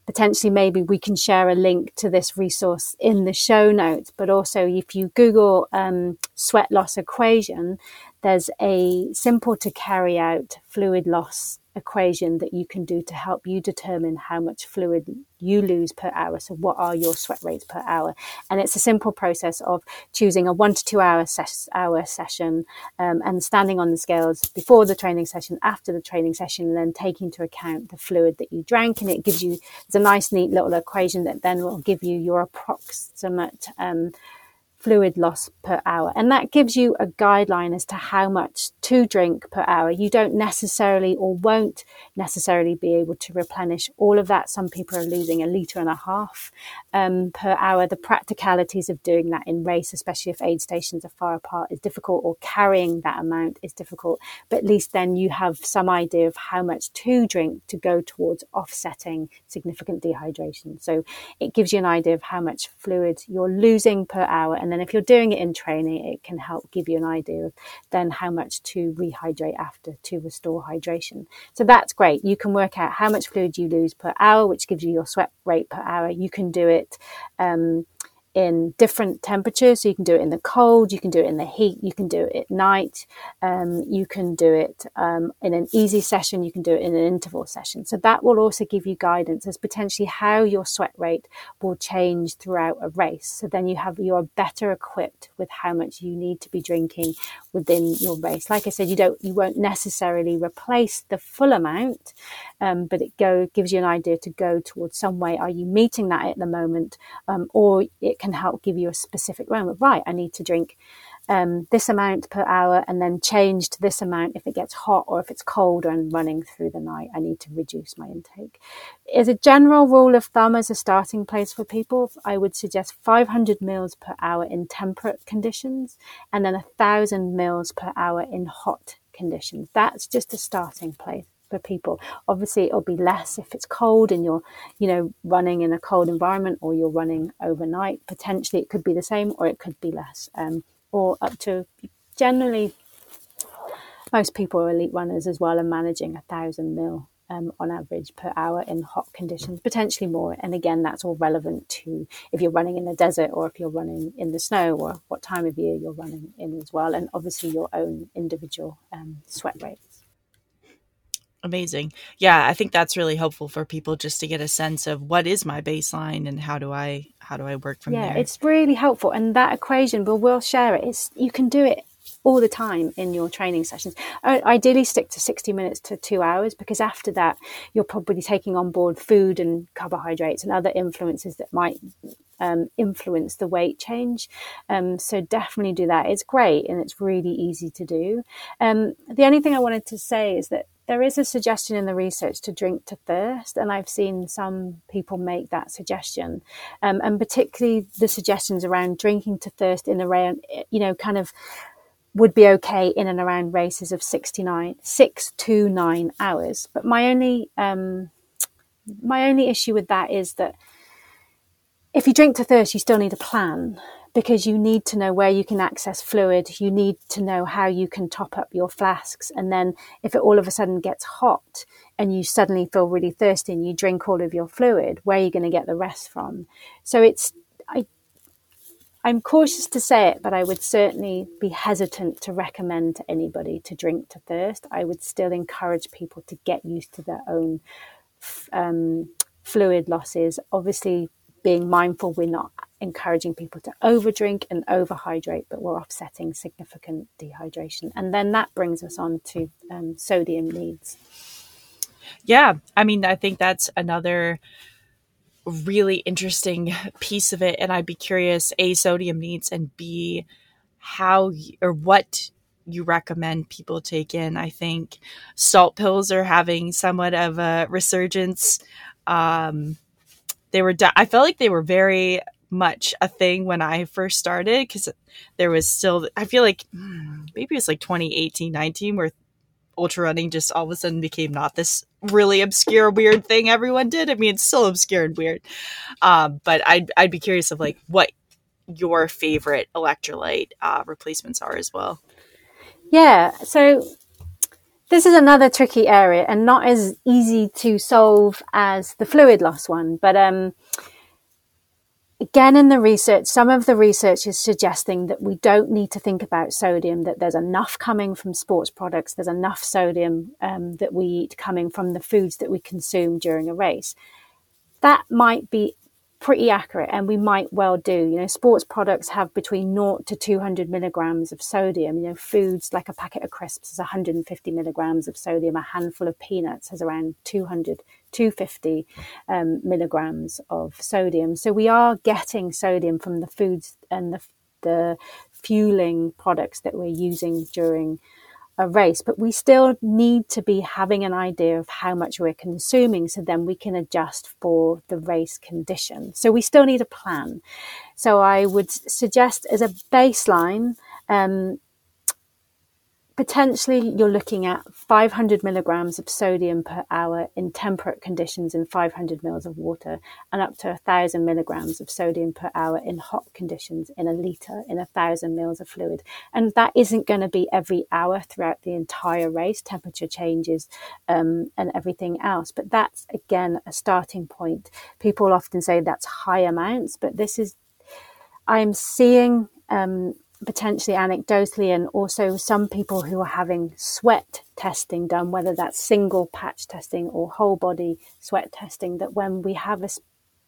potentially maybe we can share a link to this resource in the show notes, but also if you Google um, sweat loss equation, there's a simple to carry out fluid loss equation that you can do to help you determine how much fluid you lose per hour. So, what are your sweat rates per hour? And it's a simple process of choosing a one to two hour, ses- hour session um, and standing on the scales before the training session, after the training session, and then taking into account the fluid that you drank. And it gives you, it's a nice, neat little equation that then will give you your approximate. Um, fluid loss per hour. And that gives you a guideline as to how much to drink per hour. You don't necessarily or won't necessarily be able to replenish all of that. Some people are losing a litre and a half um, per hour. The practicalities of doing that in race, especially if aid stations are far apart, is difficult, or carrying that amount is difficult. But at least then you have some idea of how much to drink to go towards offsetting significant dehydration. So it gives you an idea of how much fluid you're losing per hour. And then if you're doing it in training, it can help give you an idea of then how much to rehydrate after to restore hydration. So that's great. You can work out how much fluid you lose per hour, which gives you your sweat rate per hour. You can do it um, in different temperatures. So you can do it in the cold, you can do it in the heat, you can do it at night, um, you can do it um, in an easy session, you can do it in an interval session. So that will also give you guidance as potentially how your sweat rate will change throughout a race. So then you have you are better equipped with how much you need to be drinking within your race. Like I said, you don't you won't necessarily replace the full amount, um, but it go gives you an idea to go towards some way. Are you meeting that at the moment, um, or it can help give you a specific moment. Right, I need to drink um, this amount per hour and then change to this amount if it gets hot or if it's cold and running through the night. I need to reduce my intake. As a general rule of thumb, as a starting place for people, I would suggest 500 mils per hour in temperate conditions and then 1,000 mils per hour in hot conditions. That's just a starting place for people. Obviously, it'll be less if it's cold and you're, you know, running in a cold environment or you're running overnight. Potentially, it could be the same or it could be less, um, or up to generally. Most people are elite runners as well and managing a thousand mil um, on average per hour in hot conditions, potentially more. And again, that's all relevant to if you're running in the desert or if you're running in the snow or what time of year you're running in as well. And obviously, your own individual um, sweat rates. Amazing. Yeah, I think that's really helpful for people just to get a sense of what is my baseline and how do I how do I work from yeah, there. it's really helpful. And that equation, but we'll share it. It's you can do it all the time in your training sessions. Ideally, stick to 60 minutes to two hours because after that, you're probably taking on board food and carbohydrates and other influences that might um, influence the weight change. Um, so definitely do that. It's great and it's really easy to do. Um, the only thing I wanted to say is that there is a suggestion in the research to drink to thirst, and I've seen some people make that suggestion, um, and particularly the suggestions around drinking to thirst in around, you know, kind of would be okay in and around races of 69, six to nine hours. But my only, um, my only issue with that is that if you drink to thirst, you still need a plan because you need to know where you can access fluid. You need to know how you can top up your flasks. And then if it all of a sudden gets hot and you suddenly feel really thirsty and you drink all of your fluid, where are you going to get the rest from? So it's, I, I'm cautious to say it, but I would certainly be hesitant to recommend to anybody to drink to thirst. I would still encourage people to get used to their own um, fluid losses. Obviously, being mindful we're not encouraging people to overdrink and overhydrate, but we're offsetting significant dehydration. And then that brings us on to um, sodium needs. Yeah, I mean, I think that's another really interesting piece of it. And I'd be curious A, sodium needs, and B, how or what you recommend people take in. I think salt pills are having somewhat of a resurgence. Um, they were i felt like they were very much a thing when i first started because there was still i feel like hmm, maybe it was like 2018 19 where ultra running just all of a sudden became not this really obscure weird thing everyone did. I mean, it's still obscure and weird. Um, but I'd I'd be curious of like what your favorite electrolyte uh, replacements are as well. Yeah. So this is another tricky area and not as easy to solve as the fluid loss one, but um, again in the research some of the research is suggesting that we don't need to think about sodium that there's enough coming from sports products there's enough sodium um, that we eat coming from the foods that we consume during a race. That might be pretty accurate and we might well do. You know sports products have between 0 to 200 milligrams of sodium. You know foods like a packet of crisps is 150 milligrams of sodium. A handful of peanuts has around 200 250 um, milligrams of sodium. So we are getting sodium from the foods and the, the fueling products that we're using during a race, but we still need to be having an idea of how much we're consuming so then we can adjust for the race condition. So we still need a plan. So I would suggest as a baseline, um, potentially you're looking at 500 milligrams of sodium per hour in temperate conditions in 500 mils of water and up to 1000 milligrams of sodium per hour in hot conditions in a litre in 1000 mils of fluid. And that isn't going to be every hour throughout the entire race temperature changes um, and everything else. But that's again a starting point. People often say that's high amounts but this is i'm seeing um, potentially anecdotally, and also some people who are having sweat testing done, whether that's single patch testing or whole body sweat testing, that when we have a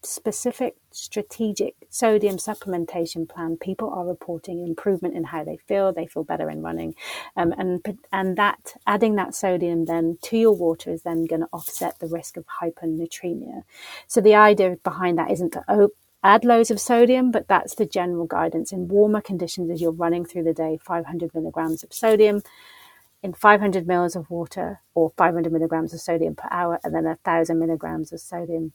specific strategic sodium supplementation plan, people are reporting improvement in how they feel. They feel better in running, um, and and that adding that sodium then to your water is then going to offset the risk of hyponatremia. So the idea behind that isn't to oh, add loads of sodium, but that's the general guidance. In warmer conditions, as you're running through the day, 500 milligrams of sodium in 500 mils of water or 500 milligrams of sodium per hour, and then 1,000 milligrams of sodium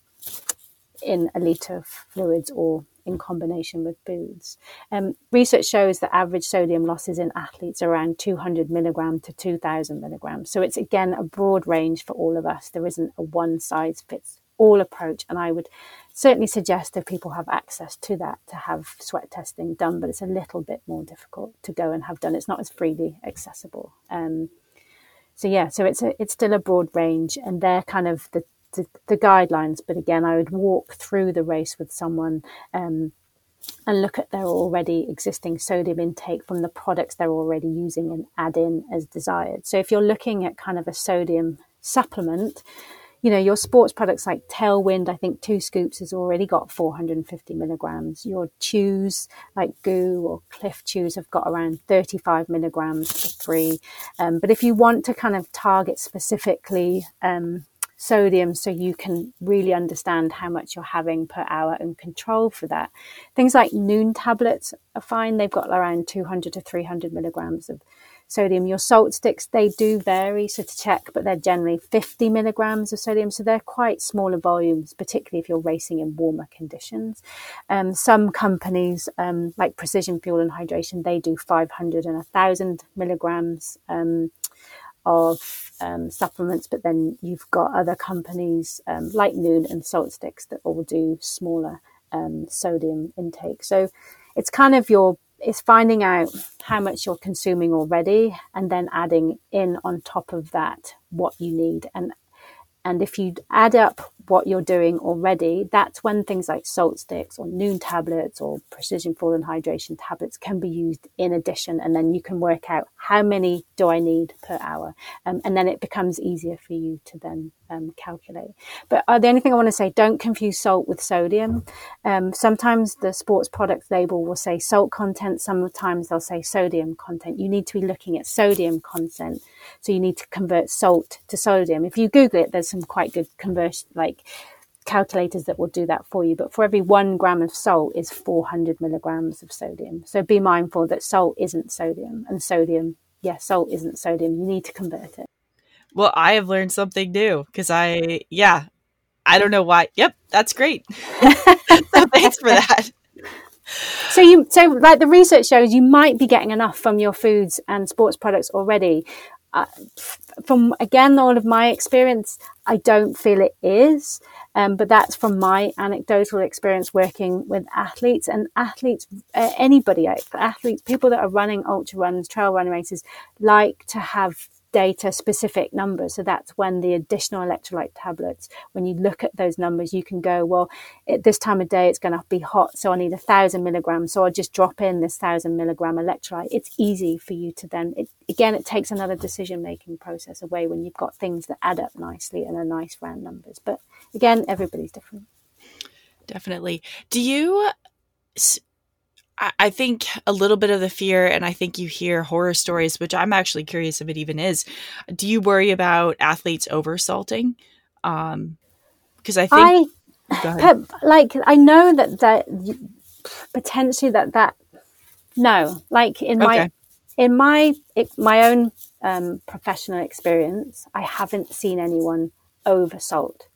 in a litre of fluids or in combination with foods. Um, research shows that average sodium losses in athletes are around 200 milligram to 2000 milligrams. So it's again a broad range for all of us. There isn't a one size fits all approach. And I would certainly suggest if people have access to that to have sweat testing done, but it's a little bit more difficult to go and have done. It's not as freely accessible. Um, so yeah, so it's a, it's still a broad range, and they're kind of the, the, the guidelines. But again, I would walk through the race with someone. Um, and look at their already existing sodium intake from the products they're already using and add in as desired. So if you're looking at kind of a sodium supplement, you know, your sports products like Tailwind, I think two scoops has already got 450 milligrams. Your chews like GU or Clif chews have got around 35 milligrams for three. Um, but if you want to kind of target specifically um, sodium so you can really understand how much you're having per hour and control for that. Things like Nuun tablets are fine. They've got around 200 to 300 milligrams of sodium. Your salt sticks, they do vary, so to check, but they're generally 50 milligrams of sodium, so they're quite smaller volumes, particularly if you're racing in warmer conditions. Um, some companies, um, like Precision Fuel and Hydration, they do 500 and 1,000 milligrams um, of um, supplements, but then you've got other companies um, like Nuun and Salt Sticks that all do smaller um, sodium intake. So it's kind of your is finding out how much you're consuming already and then adding in on top of that what you need and and if you add up what you're doing already, that's when things like salt sticks or Nuun tablets or precision fuel and hydration tablets can be used in addition. And then you can work out how many do I need per hour. Um, and then it becomes easier for you to then um, calculate. But uh, the only thing I want to say, don't confuse salt with sodium. Um, sometimes the sports product label will say salt content. Sometimes they'll say sodium content. You need to be looking at sodium content. So you need to convert salt to sodium. If you Google it, there's some quite good conversion, like calculators that will do that for you. But for every one gram of salt is 400 milligrams of sodium. So be mindful that salt isn't sodium and sodium, yeah, salt isn't sodium. You need to convert it. Well, I have learned something new because I, yeah, I don't know why. Yep, that's great. so thanks for that. So you, so like the research shows, you might be getting enough from your foods and sports products already. Uh, from again all of my experience, I don't feel it is. Um, but that's from my anecdotal experience working with athletes and athletes, uh, anybody, athletes, people that are running ultra runs, trail running races, like to have data specific numbers. So that's when the additional electrolyte tablets, when you look at those numbers, you can go, well, at this time of day, it's going to be hot. So I need a thousand milligrams. So I'll just drop in this thousand milligram electrolyte. It's easy for you to then, it, again, it takes another decision making process away when you've got things that add up nicely and are nice round numbers. But again, everybody's different. Definitely. Do you I think a little bit of the fear, and I think you hear horror stories, which I'm actually curious if it even is. Do you worry about athletes over salting? Um, because I think, I, like, I know that that potentially that that no, like in my in my my own um, professional experience, I haven't seen anyone over salt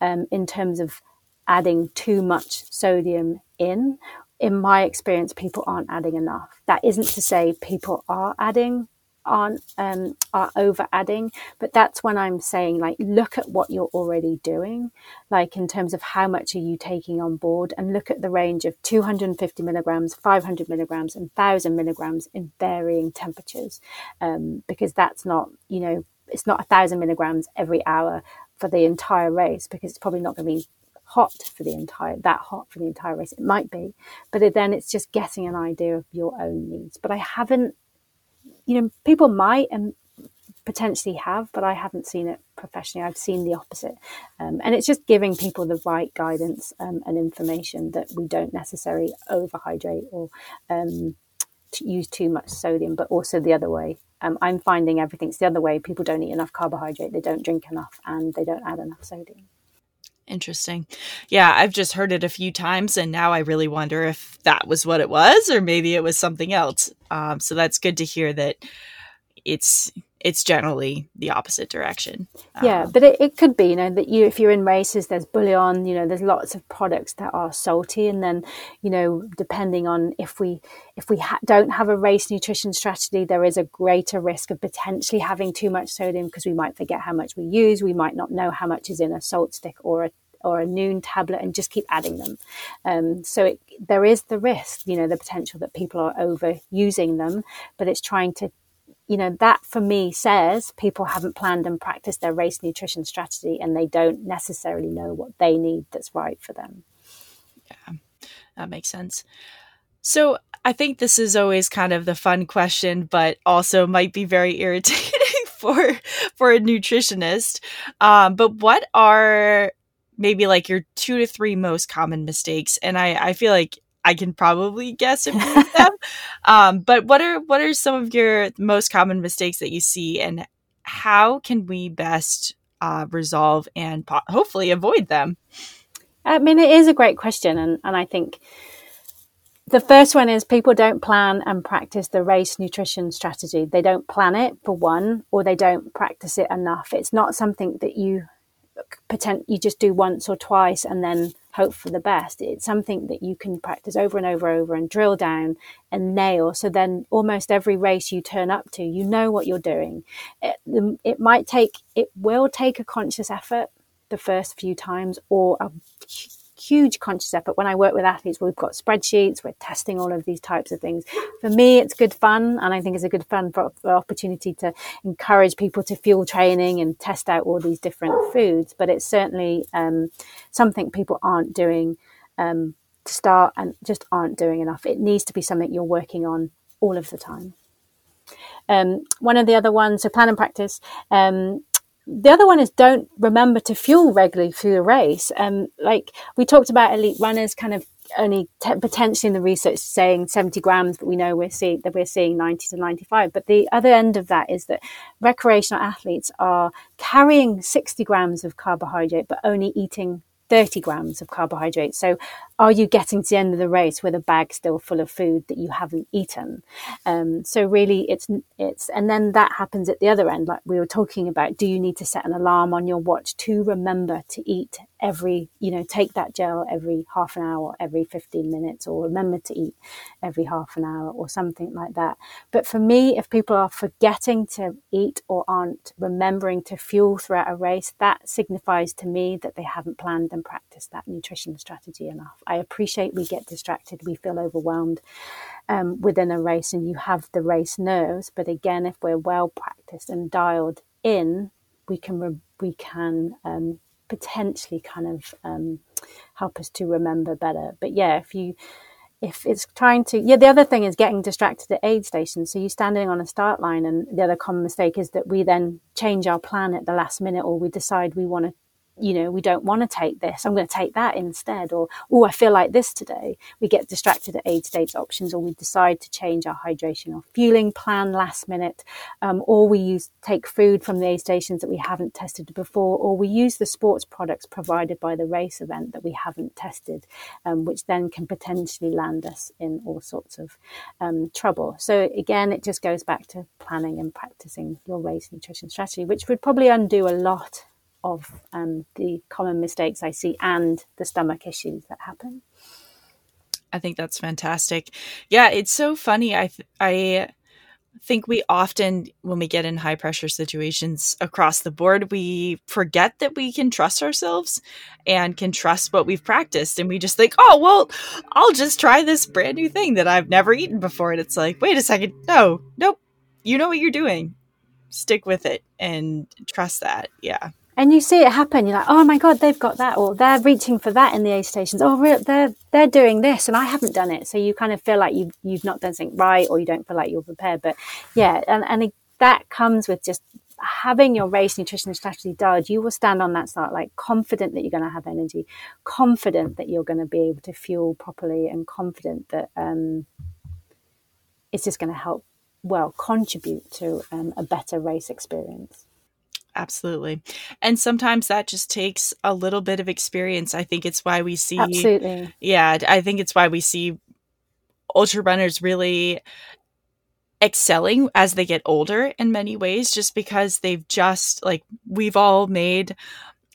um, in terms of adding too much sodium in in my experience, people aren't adding enough. That isn't to say people are adding, aren't um, are over adding, but that's when I'm saying like look at what you're already doing, like in terms of how much are you taking on board, and look at the range of 250 milligrams, 500 milligrams, and 1000 milligrams in varying temperatures, um, because that's not you know it's not a thousand milligrams every hour for the entire race because it's probably not going to be hot for the entire that hot for the entire race. It might be, but then it's just getting an idea of your own needs. But I haven't, you know, people might and potentially have, but I haven't seen it professionally. I've seen the opposite, um, and it's just giving people the right guidance um, and information that we don't necessarily overhydrate or um, use too much sodium, but also the other way. Um, I'm finding everything's the other way. People don't eat enough carbohydrate, they don't drink enough, and they don't add enough sodium. Interesting. Yeah, I've just heard it a few times, and now I really wonder if that was what it was, or maybe it was something else. Um, so that's good to hear that it's it's generally the opposite direction. Yeah, um, but it, it could be, you know, that you if you're in races, there's bouillon, you know, there's lots of products that are salty, and then, you know, depending on if we if we ha- don't have a race nutrition strategy, there is a greater risk of potentially having too much sodium because we might forget how much we use, we might not know how much is in a salt stick or a or a Nuun tablet and just keep adding them. Um, so it, there is the risk, you know, the potential that people are overusing them, but it's trying to you know, that for me says people haven't planned and practiced their race nutrition strategy and they don't necessarily know what they need that's right for them. Yeah, that makes sense. So I think this is always kind of the fun question, but also might be very irritating for for a nutritionist. Um, but what are maybe like your two to three most common mistakes? And I, I feel like I can probably guess few of them. Um, but what are what are some of your most common mistakes that you see, and how can we best uh, resolve and po- hopefully avoid them? I mean, it is a great question, and and I think the first one is people don't plan and practice the race nutrition strategy. They don't plan it for one, or they don't practice it enough. It's not something that you pretend you just do once or twice and then hope for the best. It's something that you can practice over and over and over and drill down and nail. So then almost every race you turn up to, you know what you're doing. It, it might take, it will take a conscious effort the first few times or a huge conscious effort. When I work with athletes, we've got spreadsheets, we're testing all of these types of things. For me, it's good fun, and I think it's a good fun for, for opportunity to encourage people to fuel training and test out all these different foods. But it's certainly um, something people aren't doing um, to start and just aren't doing enough. It needs to be something you're working on all of the time. Um, one of the other ones, so plan and practice. Um, the other one is don't remember to fuel regularly through the race. Um, like we talked about elite runners kind of only potentially in the research saying 70 grams, but we know we're seeing that we're seeing 90 to 95. But the other end of that is that recreational athletes are carrying 60 grams of carbohydrate, but only eating 30 grams of carbohydrate. So are you getting to the end of the race with a bag still full of food that you haven't eaten? Um, so really, it's it's and then that happens at the other end, like we were talking about. Do you need to set an alarm on your watch to remember to eat every, you know, take that gel every half an hour, or every fifteen minutes, or remember to eat every half an hour, or something like that. But for me, if people are forgetting to eat or aren't remembering to fuel throughout a race, that signifies to me that they haven't planned and practiced that nutrition strategy enough. I appreciate we get distracted, we feel overwhelmed um, within a race, and you have the race nerves. But again, if we're well practiced and dialed in, we can re- we can um, potentially kind of um, help us to remember better. But yeah, if you if it's trying to yeah the other thing is getting distracted at aid stations so you're standing on a start line and the other common mistake is that we then change our plan at the last minute or we decide we want to you know, we don't want to take this. I'm going to take that instead. Or, oh, I feel like this today. We get distracted at aid states options, or we decide to change our hydration or fueling plan last minute. Um, or we use take food from the aid stations that we haven't tested before, or we use the sports products provided by the race event that we haven't tested, um, which then can potentially land us in all sorts of um, trouble. So again, it just goes back to planning and practicing your race nutrition strategy, which would probably undo a lot of um, the common mistakes I see and the stomach issues that happen. I think that's fantastic. Yeah, it's so funny. I I think we often when we get in high pressure situations across the board we forget that we can trust ourselves and can trust what we've practiced. And we just think oh well i'll just try this brand new thing that i've never eaten before. And it's like wait a second. No nope. You know what you're doing. Stick with it and trust that. Yeah and you see it happen. You're like, oh my god, they've got that, or they're reaching for that in the aid stations. Oh, they're they're doing this, and I haven't done it. So you kind of feel like you you've not done something right, or you don't feel like you're prepared. But yeah, and and that comes with just having your race nutrition strategy dialed. You will stand on that start like confident that you're going to have energy, confident that you're going to be able to fuel properly, and confident that um, it's just going to help well contribute to um, a better race experience. Absolutely. And sometimes that just takes a little bit of experience. I think it's why we see Absolutely. Yeah, I think it's why we see ultra runners really excelling as they get older in many ways just because they've just like we've all made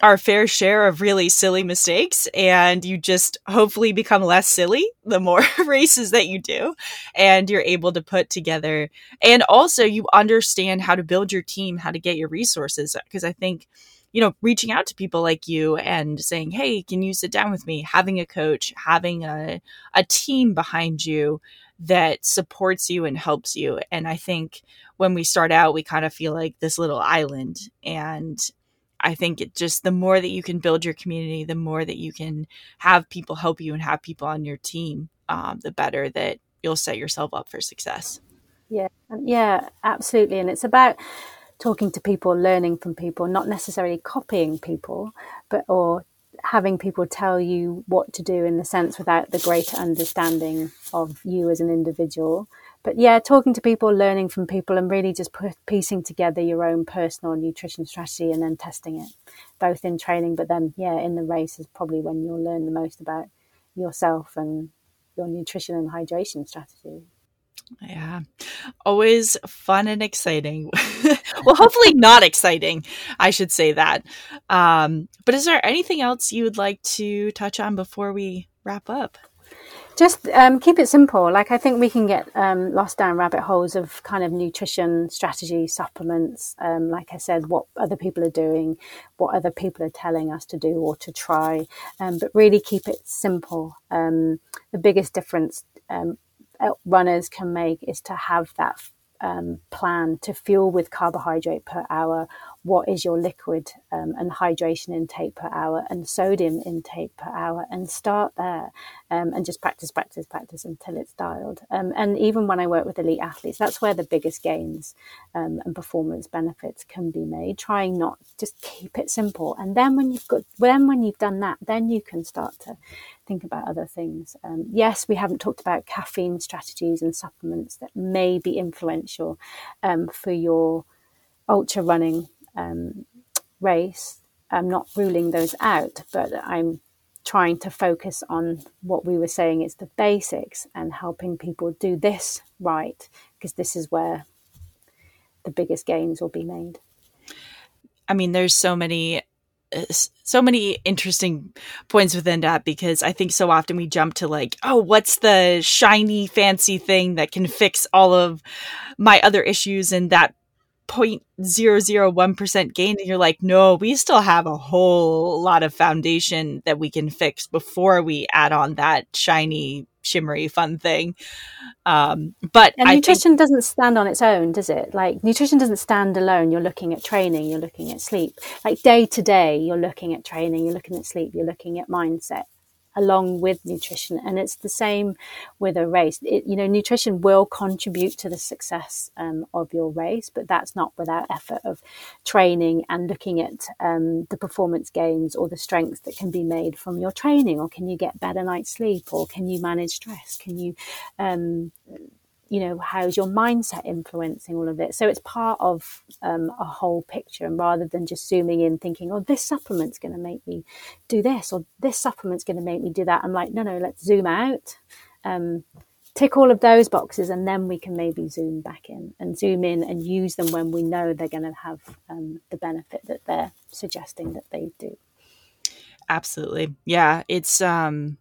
our fair share of really silly mistakes and you just hopefully become less silly the more races that you do and you're able to put together. And also you understand how to build your team how to get your resources because i think you know reaching out to people like you and saying hey can you sit down with me? Having a coach having a, a team behind you that supports you and helps you. And i think when we start out we kind of feel like this little island and I think it just the more that you can build your community, the more that you can have people help you and have people on your team, um, the better that you'll set yourself up for success. Yeah, yeah, absolutely. And it's about talking to people, learning from people, not necessarily copying people, but or having people tell you what to do in the sense without the greater understanding of you as an individual but yeah, talking to people, learning from people, and really just piecing together your own personal nutrition strategy and then testing it, both in training, but then yeah, in the race is probably when you'll learn the most about yourself and your nutrition and hydration strategy. Yeah, always fun and exciting. well, hopefully not exciting. I should say that. Um, but is there anything else you would like to touch on before we wrap up? Just um, keep it simple. Like I think we can get um, lost down rabbit holes of kind of nutrition strategy, supplements. Um, like I said, what other people are doing, what other people are telling us to do or to try, um, but really keep it simple. Um, the biggest difference um, runners can make is to have that um, plan to fuel with carbohydrate per hour what is your liquid um, and hydration intake per hour and sodium intake per hour and start there um, and just practice practice practice until it's dialed um, and even when i work with elite athletes that's where the biggest gains um, and performance benefits can be made trying not just keep it simple and then when you've got then when you've done that then you can start to think about other things. Um, yes, we haven't talked about caffeine strategies and supplements that may be influential um, for your ultra running um, race. I'm not ruling those out, but I'm trying to focus on what we were saying is the basics and helping people do this right because this is where the biggest gains will be made. I mean, there's so many so many interesting points within that because I think so often we jump to like, oh, what's the shiny fancy thing that can fix all of my other issues and that 0.001% gain and you're like, no, we still have a whole lot of foundation that we can fix before we add on that shiny shimmery fun thing. Um, but and nutrition think- doesn't stand on its own, does it? Like nutrition doesn't stand alone. You're looking at training, you're looking at sleep. Like day to day, you're looking at training, you're looking at sleep, you're looking at mindset along with nutrition. And it's the same with a race. It, you know, nutrition will contribute to the success um, of your race, but that's not without effort of training and looking at um, the performance gains or the strengths that can be made from your training. Or can you get better night's sleep? Or can you manage stress? Can you um, you know how's your mindset influencing all of it? So it's part of um, a whole picture and rather than just zooming in thinking oh this supplement's going to make me do this or this supplement's going to make me do that i'm like no no let's zoom out um, tick all of those boxes and then we can maybe zoom back in and zoom in and use them when we know they're going to have um, the benefit that they're suggesting that they do. Absolutely. Yeah it's um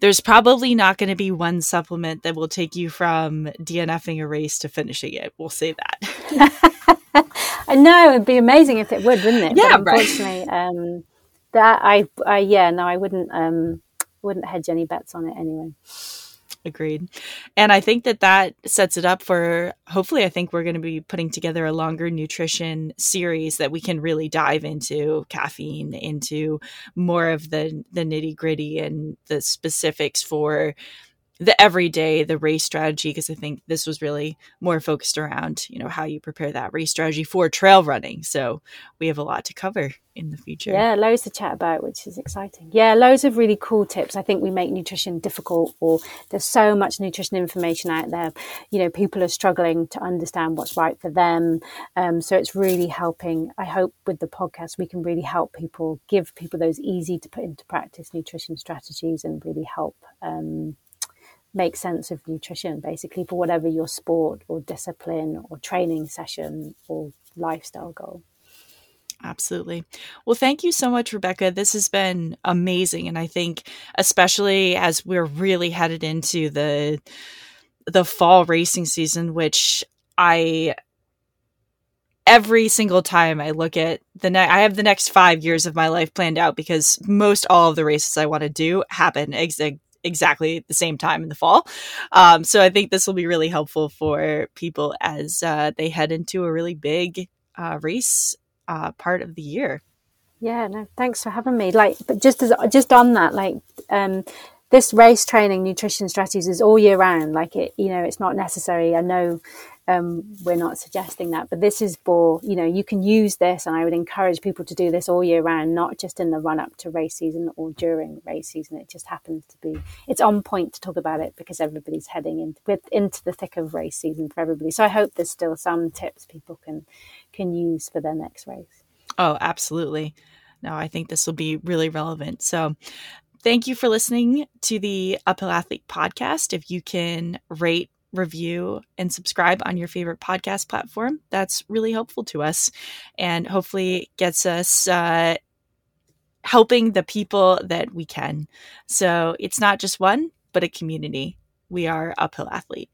there's probably not going to be one supplement that will take you from DNFing a race to finishing it. We'll say that. I know it'd be amazing if it would, wouldn't it? Yeah, but unfortunately, right. um, that I, I, yeah, no, I wouldn't, um, wouldn't hedge any bets on it anyway. Agreed. And I think that that sets it up for hopefully, I think we're going to be putting together a longer nutrition series that we can really dive into caffeine, into more of the, the nitty gritty and the specifics for the everyday, the race strategy, because I think this was really more focused around, you know, how you prepare that race strategy for trail running. So we have a lot to cover in the future. Yeah, loads to chat about, which is exciting. Yeah, loads of really cool tips. I think we make nutrition difficult, or there's so much nutrition information out there. You know, people are struggling to understand what's right for them. Um, so it's really helping. I hope with the podcast, we can really help people, give people those easy to put into practice nutrition strategies and really help. Um, make sense of nutrition basically for whatever your sport or discipline or training session or lifestyle goal. Absolutely. Well, thank you so much, Rebecca. This has been amazing. And I think, especially as we're really headed into the the fall racing season, which I every single time I look at the ne- I have the next five years of my life planned out because most all of the races I want to do happen ex- exactly the same time in the fall. Um, so I think this will be really helpful for people as uh, they head into a really big uh, race uh, part of the year. Yeah, no, thanks for having me. Like, but just as just on that, like, um, this race training nutrition strategies is all year round. Like, it, you know, it's not necessary. I know um, we're not suggesting that, but this is for, you know, you can use this and I would encourage people to do this all year round, not just in the run up to race season or during race season. It just happens to be, it's on point to talk about it because everybody's heading in, with, into the thick of race season for everybody. So I hope there's still some tips people can, can use for their next race. Oh, absolutely. No, I think this will be really relevant. So thank you for listening to the Uphill Athlete podcast. If you can rate, review, and subscribe on your favorite podcast platform. That's really helpful to us and hopefully gets us uh, helping the people that we can. So it's not just one, but a community. We are Uphill Athlete.